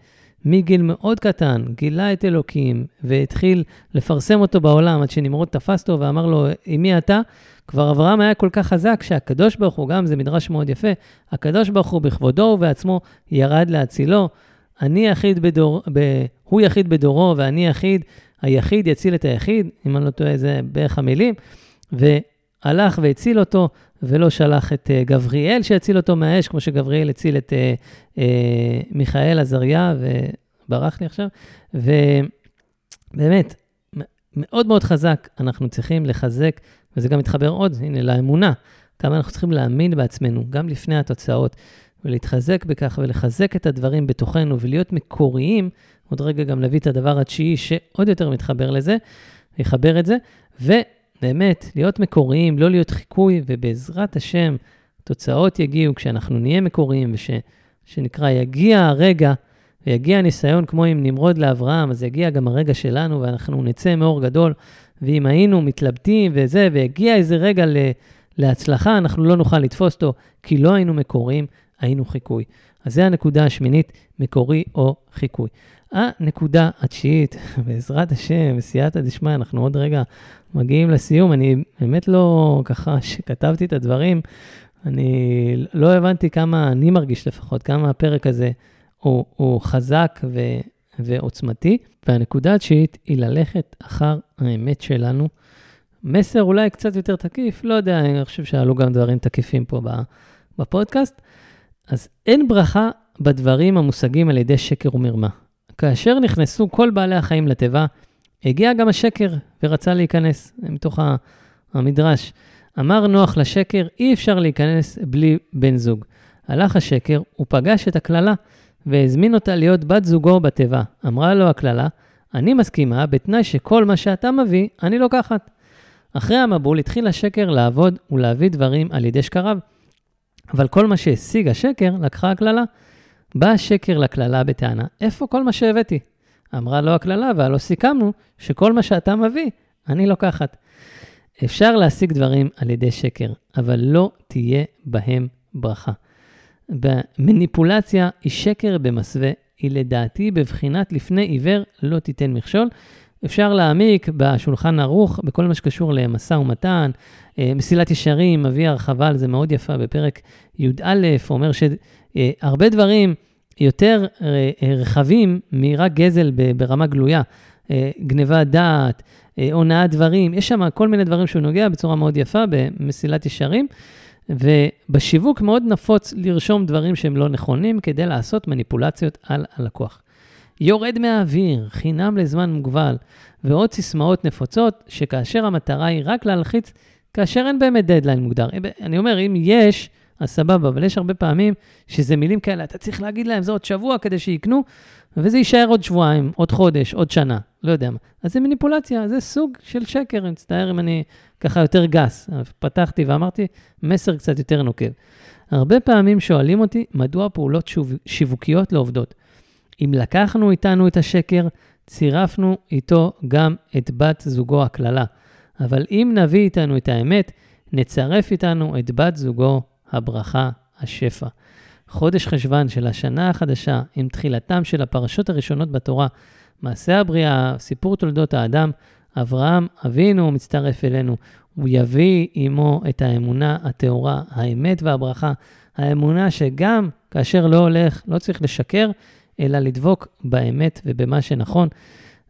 מגיל מאוד קטן, גילה את אלוקים והתחיל לפרסם אותו בעולם עד שנמרוד תפס אותו ואמר לו, עם מי אתה? כבר אברהם היה כל כך חזק שהקדוש ברוך הוא, גם זה מדרש מאוד יפה, הקדוש ברוך הוא בכבודו ובעצמו ירד להצילו. אני יחיד בדור, ב, הוא יחיד בדורו ואני יחיד, היחיד יציל את היחיד, אם אני לא טועה, זה בערך המילים. והלך והציל אותו, ולא שלח את uh, גבריאל שיציל אותו מהאש, כמו שגבריאל הציל את uh, uh, מיכאל עזריה, וברח לי עכשיו. ובאמת, מאוד מאוד חזק, אנחנו צריכים לחזק, וזה גם מתחבר עוד, הנה, לאמונה, כמה אנחנו צריכים להאמין בעצמנו, גם לפני התוצאות, ולהתחזק בכך ולחזק את הדברים בתוכנו ולהיות מקוריים, עוד רגע גם להביא את הדבר התשיעי שעוד יותר מתחבר לזה, יחבר את זה, ובאמת, להיות מקוריים, לא להיות חיקוי, ובעזרת השם, תוצאות יגיעו כשאנחנו נהיה מקוריים, ושנקרא, יגיע הרגע, ויגיע הניסיון כמו עם נמרוד לאברהם, אז יגיע גם הרגע שלנו, ואנחנו נצא מאור גדול, ואם היינו מתלבטים וזה, ויגיע איזה רגע ל... להצלחה, אנחנו לא נוכל לתפוס אותו, כי לא היינו מקוריים, היינו חיקוי. אז זה הנקודה השמינית, מקורי או חיקוי. הנקודה התשיעית, בעזרת השם, בסייעתא דשמיא, אנחנו עוד רגע מגיעים לסיום. אני באמת לא, ככה, שכתבתי את הדברים, אני לא הבנתי כמה, אני מרגיש לפחות, כמה הפרק הזה הוא, הוא חזק ו, ועוצמתי. והנקודה התשיעית היא ללכת אחר האמת שלנו. מסר אולי קצת יותר תקיף, לא יודע, אני חושב שעלו גם דברים תקיפים פה בפודקאסט. אז אין ברכה בדברים המושגים על ידי שקר ומרמה. כאשר נכנסו כל בעלי החיים לתיבה, הגיע גם השקר ורצה להיכנס, מתוך המדרש. אמר נוח לשקר, אי אפשר להיכנס בלי בן זוג. הלך השקר, הוא פגש את הקללה, והזמין אותה להיות בת זוגו בתיבה. אמרה לו הקללה, אני מסכימה, בתנאי שכל מה שאתה מביא, אני לוקחת. אחרי המבול התחיל השקר לעבוד ולהביא דברים על ידי שקריו. אבל כל מה שהשיג השקר, לקחה הקללה. בא השקר לקללה בטענה, איפה כל מה שהבאתי? אמרה לו הקללה, והלא סיכמנו שכל מה שאתה מביא, אני לוקחת. אפשר להשיג דברים על ידי שקר, אבל לא תהיה בהם ברכה. במניפולציה היא שקר במסווה, היא לדעתי בבחינת לפני עיוור לא תיתן מכשול. אפשר להעמיק בשולחן ערוך בכל מה שקשור למשא ומתן. אה, מסילת ישרים מביא הרחבה על זה מאוד יפה בפרק י"א, אומר שהרבה דברים יותר אה, רחבים מרק גזל ברמה גלויה. אה, גניבת דעת, הונאת דברים, יש שם כל מיני דברים שהוא נוגע בצורה מאוד יפה במסילת ישרים. ובשיווק מאוד נפוץ לרשום דברים שהם לא נכונים כדי לעשות מניפולציות על הלקוח. יורד מהאוויר, חינם לזמן מוגבל, ועוד סיסמאות נפוצות, שכאשר המטרה היא רק להלחיץ, כאשר אין באמת דדליין מוגדר. אני אומר, אם יש, אז סבבה, אבל יש הרבה פעמים שזה מילים כאלה, אתה צריך להגיד להם, זה עוד שבוע כדי שיקנו, וזה יישאר עוד שבועיים, עוד חודש, עוד שנה, לא יודע מה. אז זה מניפולציה, זה סוג של שקר, אני מצטער אם אני ככה יותר גס. פתחתי ואמרתי, מסר קצת יותר נוקב. הרבה פעמים שואלים אותי, מדוע פעולות שיווקיות לא עובדות? אם לקחנו איתנו את השקר, צירפנו איתו גם את בת זוגו הקללה. אבל אם נביא איתנו את האמת, נצרף איתנו את בת זוגו הברכה, השפע. חודש חשוון של השנה החדשה, עם תחילתם של הפרשות הראשונות בתורה, מעשה הבריאה, סיפור תולדות האדם, אברהם אבינו מצטרף אלינו. הוא יביא עמו את האמונה הטהורה, האמת והברכה. האמונה שגם כאשר לא הולך, לא צריך לשקר, אלא לדבוק באמת ובמה שנכון.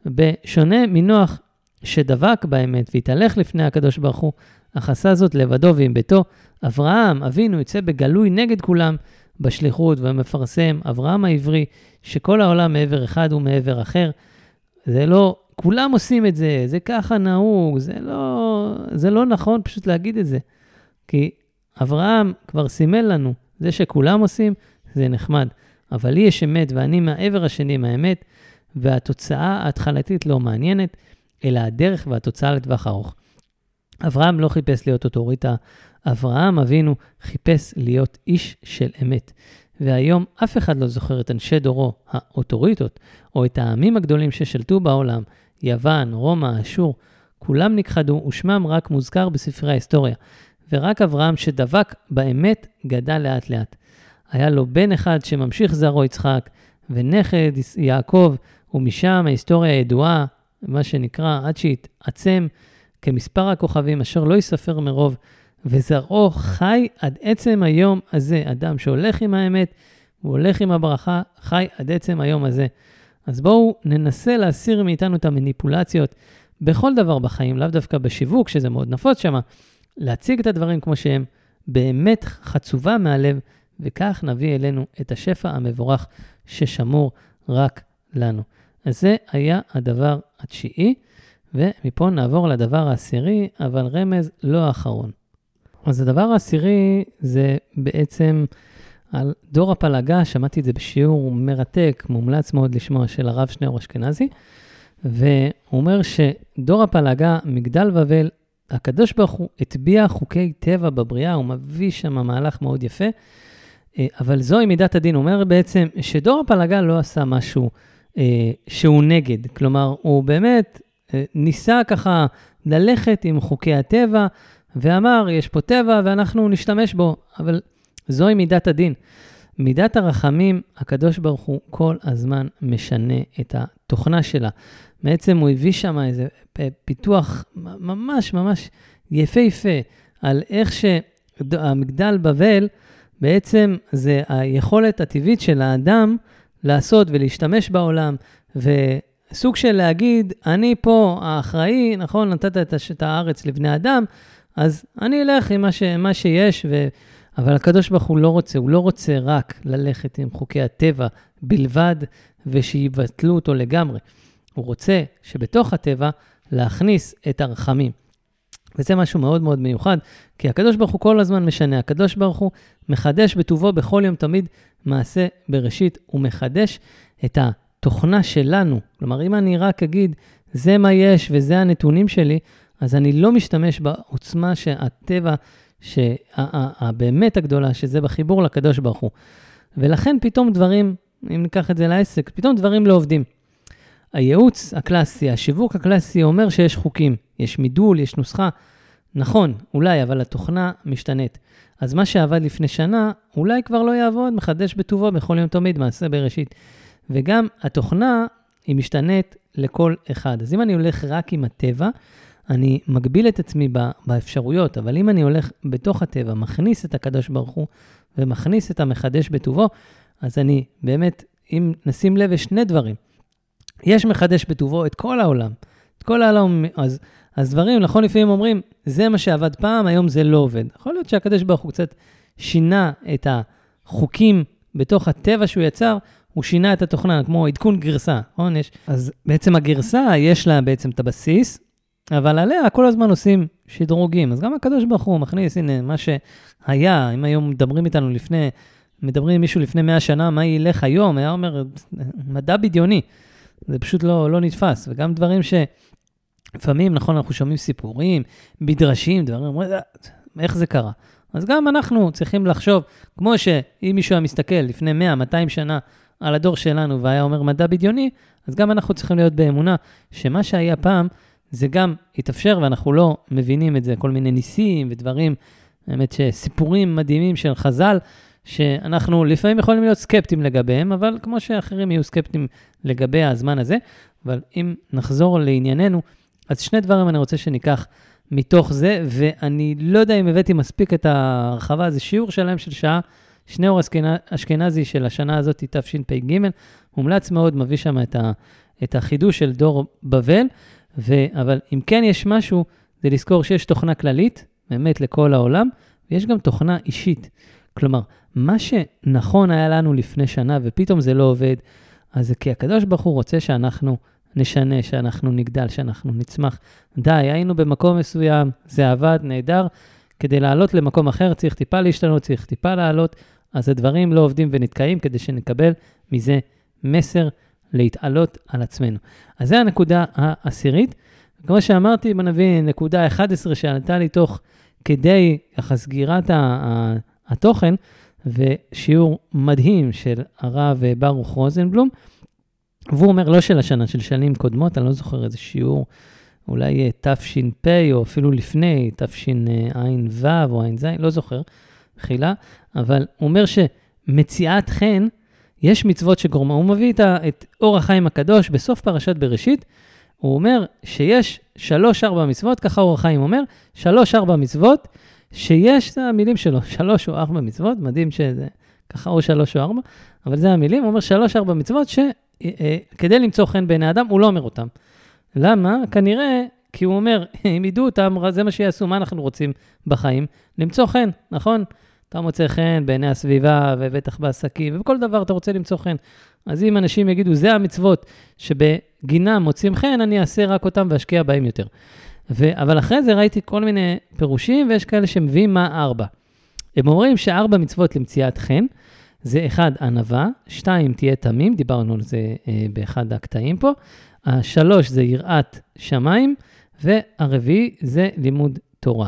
בשונה מנוח שדבק באמת והתהלך לפני הקדוש ברוך הוא, אך עשה זאת לבדו ועם ביתו, אברהם, אבינו, יצא בגלוי נגד כולם בשליחות ומפרסם, אברהם העברי, שכל העולם מעבר אחד ומעבר אחר. זה לא, כולם עושים את זה, זה ככה נהוג, זה לא, זה לא נכון פשוט להגיד את זה. כי אברהם כבר סימל לנו, זה שכולם עושים, זה נחמד. אבל לי יש אמת ואני מהעבר השני מהאמת, והתוצאה ההתחלתית לא מעניינת, אלא הדרך והתוצאה לטווח ארוך. אברהם לא חיפש להיות אוטוריטה, אברהם אבינו חיפש להיות איש של אמת. והיום אף אחד לא זוכר את אנשי דורו, האוטוריטות, או את העמים הגדולים ששלטו בעולם, יוון, רומא, אשור, כולם נכחדו ושמם רק מוזכר בספרי ההיסטוריה. ורק אברהם שדבק באמת גדל לאט לאט. היה לו בן אחד שממשיך זרעו יצחק, ונכד יעקב, ומשם ההיסטוריה ידועה, מה שנקרא, עד שיתעצם כמספר הכוכבים אשר לא ייספר מרוב, וזרעו חי עד עצם היום הזה. אדם שהולך עם האמת, הוא הולך עם הברכה, חי עד עצם היום הזה. אז בואו ננסה להסיר מאיתנו את המניפולציות בכל דבר בחיים, לאו דווקא בשיווק, שזה מאוד נפוץ שם, להציג את הדברים כמו שהם, באמת חצובה מהלב, וכך נביא אלינו את השפע המבורך ששמור רק לנו. אז זה היה הדבר התשיעי, ומפה נעבור לדבר העשירי, אבל רמז לא האחרון. אז הדבר העשירי זה בעצם על דור הפלגה, שמעתי את זה בשיעור מרתק, מומלץ מאוד לשמוע, של הרב שניאור אשכנזי, והוא אומר שדור הפלגה, מגדל בבל, הקדוש ברוך הוא הטביע חוקי טבע בבריאה, הוא מביא שם מהלך מאוד יפה, אה, אבל זוהי מידת הדין. הוא אומר בעצם שדור הפלגה לא עשה משהו שהוא נגד, כלומר, הוא באמת אה, ניסה ככה ללכת עם חוקי הטבע, ואמר, יש פה טבע ואנחנו נשתמש בו, אבל זוהי מידת הדין. מידת הרחמים, הקדוש ברוך הוא כל הזמן משנה את התוכנה שלה. בעצם הוא הביא שם איזה פיתוח ממש ממש יפהפה על איך שהמגדל בבל, בעצם זה היכולת הטבעית של האדם לעשות ולהשתמש בעולם, וסוג של להגיד, אני פה האחראי, נכון, נתת את הארץ לבני אדם, אז אני אלך עם מה, ש, מה שיש, ו... אבל הקדוש ברוך הוא לא רוצה, הוא לא רוצה רק ללכת עם חוקי הטבע בלבד ושיבטלו אותו לגמרי. הוא רוצה שבתוך הטבע להכניס את הרחמים. וזה משהו מאוד מאוד מיוחד, כי הקדוש ברוך הוא כל הזמן משנה. הקדוש ברוך הוא מחדש בטובו בכל יום תמיד מעשה בראשית. הוא מחדש את התוכנה שלנו. כלומר, אם אני רק אגיד, זה מה יש וזה הנתונים שלי, אז אני לא משתמש בעוצמה שהטבע, שהבאמת הגדולה, שזה בחיבור לקדוש ברוך הוא. ולכן פתאום דברים, אם ניקח את זה לעסק, פתאום דברים לא עובדים. הייעוץ הקלאסי, השיווק הקלאסי אומר שיש חוקים, יש מידול, יש נוסחה. נכון, אולי, אבל התוכנה משתנית. אז מה שעבד לפני שנה, אולי כבר לא יעבוד, מחדש בטובו בכל יום תמיד, מעשה בראשית. וגם התוכנה, היא משתנית לכל אחד. אז אם אני הולך רק עם הטבע, אני מגביל את עצמי באפשרויות, אבל אם אני הולך בתוך הטבע, מכניס את הקדוש ברוך הוא ומכניס את המחדש בטובו, אז אני באמת, אם נשים לב, יש שני דברים. יש מחדש בטובו את כל העולם. את כל העולם, אז, אז דברים, נכון, לפעמים אומרים, זה מה שעבד פעם, היום זה לא עובד. יכול להיות שהקדוש ברוך הוא קצת שינה את החוקים בתוך הטבע שהוא יצר, הוא שינה את התוכנה, כמו עדכון גרסה, נכון? יש, אז בעצם הגרסה, יש לה בעצם את הבסיס, אבל עליה כל הזמן עושים שדרוגים. אז גם הקדוש ברוך הוא מכניס, הנה, מה שהיה, אם היום מדברים איתנו לפני, מדברים עם מישהו לפני 100 שנה, מה ילך היום, היה אומר, מדע בדיוני. זה פשוט לא, לא נתפס. וגם דברים שלפעמים, נכון, אנחנו שומעים סיפורים, מדרשים, דברים, איך זה קרה? אז גם אנחנו צריכים לחשוב, כמו שאם מישהו היה מסתכל לפני 100, 200 שנה על הדור שלנו והיה אומר מדע בדיוני, אז גם אנחנו צריכים להיות באמונה שמה שהיה פעם, זה גם יתאפשר, ואנחנו לא מבינים את זה, כל מיני ניסים ודברים, באמת שסיפורים מדהימים של חז"ל, שאנחנו לפעמים יכולים להיות סקפטיים לגביהם, אבל כמו שאחרים יהיו סקפטיים לגבי הזמן הזה. אבל אם נחזור לענייננו, אז שני דברים אני רוצה שניקח מתוך זה, ואני לא יודע אם הבאתי מספיק את ההרחבה, זה שיעור שלם של שעה, שניאור אשכנזי של השנה הזאת, תשפ"ג, מומלץ מאוד, מביא שם את, ה, את החידוש של דור בבל, ו, אבל אם כן יש משהו, זה לזכור שיש תוכנה כללית, באמת לכל העולם, ויש גם תוכנה אישית. כלומר, מה שנכון היה לנו לפני שנה ופתאום זה לא עובד, אז זה כי הקדוש ברוך הוא רוצה שאנחנו נשנה, שאנחנו נגדל, שאנחנו נצמח. די, היינו במקום מסוים, זה עבד, נהדר. כדי לעלות למקום אחר צריך טיפה להשתנות, צריך טיפה לעלות, אז הדברים לא עובדים ונתקעים כדי שנקבל מזה מסר להתעלות על עצמנו. אז זו הנקודה העשירית. כמו שאמרתי, בוא נביא נקודה 11 שעלתה לי תוך כדי ככה סגירת התוכן, ושיעור מדהים של הרב ברוך רוזנבלום. והוא אומר, לא של השנה, של שנים קודמות, אני לא זוכר איזה שיעור, אולי תש"פ או אפילו לפני, תשע"ו או ע"ז, לא זוכר, מחילה, אבל הוא אומר שמציאת חן יש מצוות שגורמה, הוא מביא את אור החיים הקדוש בסוף פרשת בראשית, הוא אומר שיש שלוש-ארבע מצוות, ככה אור החיים אומר, שלוש-ארבע מצוות, שיש, זה המילים שלו, שלוש או ארבע מצוות, מדהים שזה ככה או שלוש או ארבע, אבל זה המילים, הוא אומר שלוש-ארבע מצוות שכדי למצוא חן בעיני אדם, הוא לא אומר אותם. למה? כנראה כי הוא אומר, אם ידעו אותם, זה מה שיעשו, מה אנחנו רוצים בחיים? למצוא חן, נכון? אתה מוצא חן בעיני הסביבה, ובטח בעסקים, ובכל דבר אתה רוצה למצוא חן. אז אם אנשים יגידו, זה המצוות שבגינם מוצאים חן, אני אעשה רק אותם ואשקיע בהם יותר. ו- אבל אחרי זה ראיתי כל מיני פירושים, ויש כאלה שמביאים מה ארבע. הם אומרים שארבע מצוות למציאת חן, זה אחד, ענווה, שתיים, תהיה תמים, דיברנו על זה אה, באחד הקטעים פה, השלוש זה יראת שמיים, והרביעי זה לימוד תורה.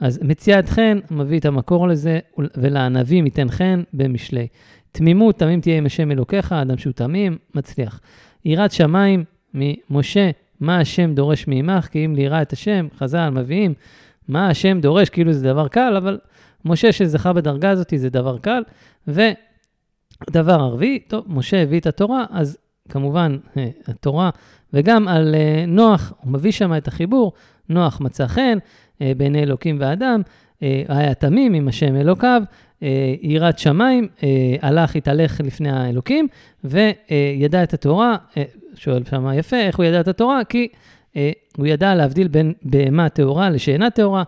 אז מציאת חן מביא את המקור לזה, ולענבים ייתן חן במשלי. תמימות, תמים תהיה עם השם אלוקיך, אדם שהוא תמים, מצליח. יראת שמיים ממשה, מה השם דורש מעמך, כי אם ליראה את השם, חז"ל מביאים, מה השם דורש, כאילו זה דבר קל, אבל משה שזכה בדרגה הזאת זה דבר קל. ודבר הרביעי, טוב, משה הביא את התורה, אז כמובן, אה, התורה, וגם על אה, נוח, הוא מביא שם את החיבור, נוח מצא חן אה, בעיני אלוקים ואדם, היה תמים עם השם אלוקיו, יראת שמיים, הלך, התהלך לפני האלוקים, וידע את התורה, שואל שם יפה, איך הוא ידע את התורה? כי הוא ידע להבדיל בין בהמה טהורה לשאינה טהורה,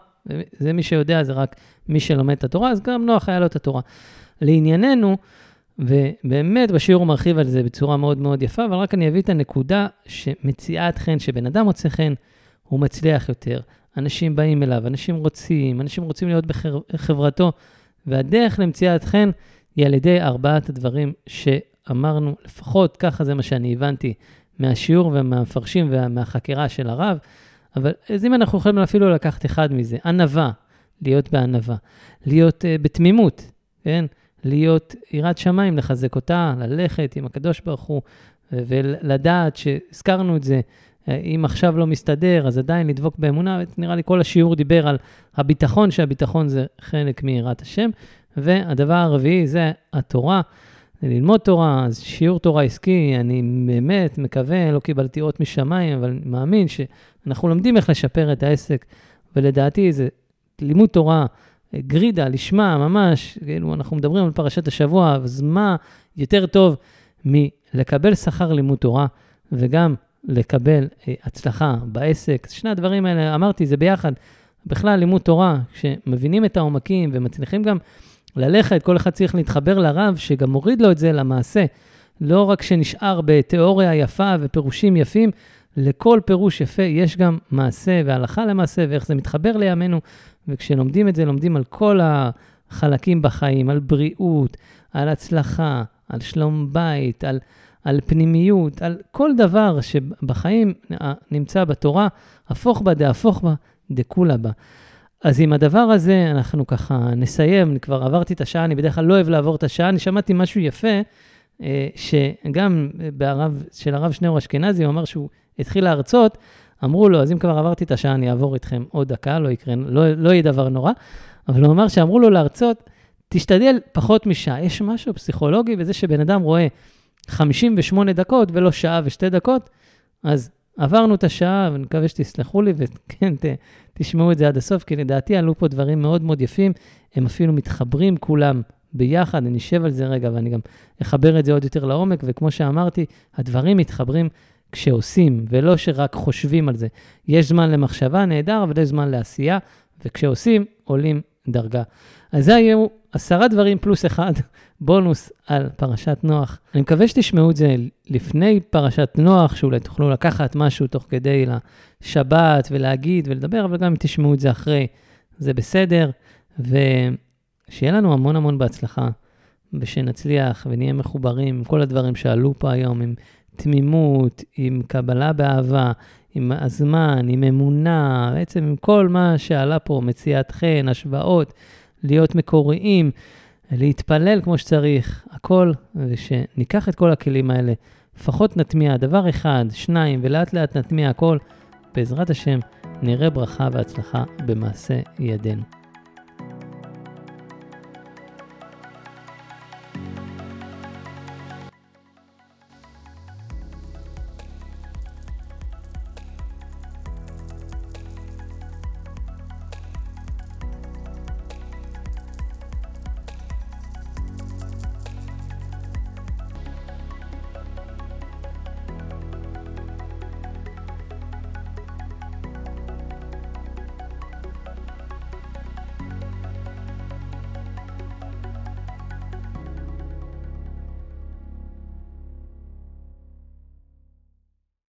זה מי שיודע, זה רק מי שלומד את התורה, אז גם נוח היה לו את התורה. לענייננו, ובאמת בשיעור הוא מרחיב על זה בצורה מאוד מאוד יפה, אבל רק אני אביא את הנקודה שמציאת חן, שבן אדם מוצא חן, הוא מצליח יותר. אנשים באים אליו, אנשים רוצים, אנשים רוצים להיות בחברתו, והדרך למציאת חן היא על ידי ארבעת הדברים שאמרנו, לפחות ככה זה מה שאני הבנתי מהשיעור ומהמפרשים ומהחקירה של הרב. אבל אז אם אנחנו יכולים אפילו לקחת אחד מזה, ענווה, להיות בענווה, להיות uh, בתמימות, כן? להיות יראת שמיים, לחזק אותה, ללכת עם הקדוש ברוך הוא, ולדעת שהזכרנו את זה, אם עכשיו לא מסתדר, אז עדיין לדבוק באמונה, נראה לי כל השיעור דיבר על הביטחון, שהביטחון זה חלק מיראת השם. והדבר הרביעי זה התורה, ללמוד תורה, אז שיעור תורה עסקי, אני באמת מקווה, לא קיבלתי אות משמיים, אבל מאמין שאנחנו לומדים איך לשפר את העסק, ולדעתי זה לימוד תורה גרידה, לשמה, ממש, כאילו, אנחנו מדברים על פרשת השבוע, אז מה יותר טוב מלקבל שכר לימוד תורה וגם לקבל אה, הצלחה בעסק? שני הדברים האלה, אמרתי, זה ביחד. בכלל, לימוד תורה, כשמבינים את העומקים ומצליחים גם ללכת, כל אחד צריך להתחבר לרב, שגם מוריד לו את זה למעשה. לא רק שנשאר בתיאוריה יפה ופירושים יפים, לכל פירוש יפה יש גם מעשה והלכה למעשה, ואיך זה מתחבר לימינו. וכשלומדים את זה, לומדים על כל החלקים בחיים, על בריאות, על הצלחה, על שלום בית, על, על פנימיות, על כל דבר שבחיים נמצא בתורה, הפוך בה דהפוך בה דכולה בה. אז עם הדבר הזה אנחנו ככה נסיים, אני כבר עברתי את השעה, אני בדרך כלל לא אוהב לעבור את השעה, אני שמעתי משהו יפה, אה, שגם בערב, של הרב שניאור אשכנזי, הוא אמר שהוא התחיל להרצות, אמרו לו, אז אם כבר עברתי את השעה, אני אעבור איתכם עוד דקה, לא יקרה, לא, לא יהיה דבר נורא. אבל הוא אמר שאמרו לו להרצות, תשתדל פחות משעה. יש משהו פסיכולוגי בזה שבן אדם רואה 58 דקות ולא שעה ושתי דקות, אז עברנו את השעה, ואני מקווה שתסלחו לי, וכן, ת, תשמעו את זה עד הסוף, כי לדעתי עלו פה דברים מאוד מאוד יפים, הם אפילו מתחברים כולם ביחד, אני אשב על זה רגע ואני גם אחבר את זה עוד יותר לעומק, וכמו שאמרתי, הדברים מתחברים כשעושים, ולא שרק חושבים על זה. יש זמן למחשבה, נהדר, אבל יש זמן לעשייה, וכשעושים, עולים דרגה. אז זה היו עשרה דברים פלוס אחד, בונוס על פרשת נוח. אני מקווה שתשמעו את זה לפני פרשת נוח, שאולי תוכלו לקחת משהו תוך כדי לשבת ולהגיד ולדבר, אבל גם אם תשמעו את זה אחרי, זה בסדר. ושיהיה לנו המון המון בהצלחה, ושנצליח ונהיה מחוברים עם כל הדברים שעלו פה היום, עם תמימות, עם קבלה באהבה, עם הזמן, עם אמונה, בעצם עם כל מה שעלה פה, מציאת חן, השוואות, להיות מקוריים, להתפלל כמו שצריך, הכל, ושניקח את כל הכלים האלה, לפחות נטמיע דבר אחד, שניים, ולאט לאט נטמיע הכל, בעזרת השם נראה ברכה והצלחה במעשה ידינו.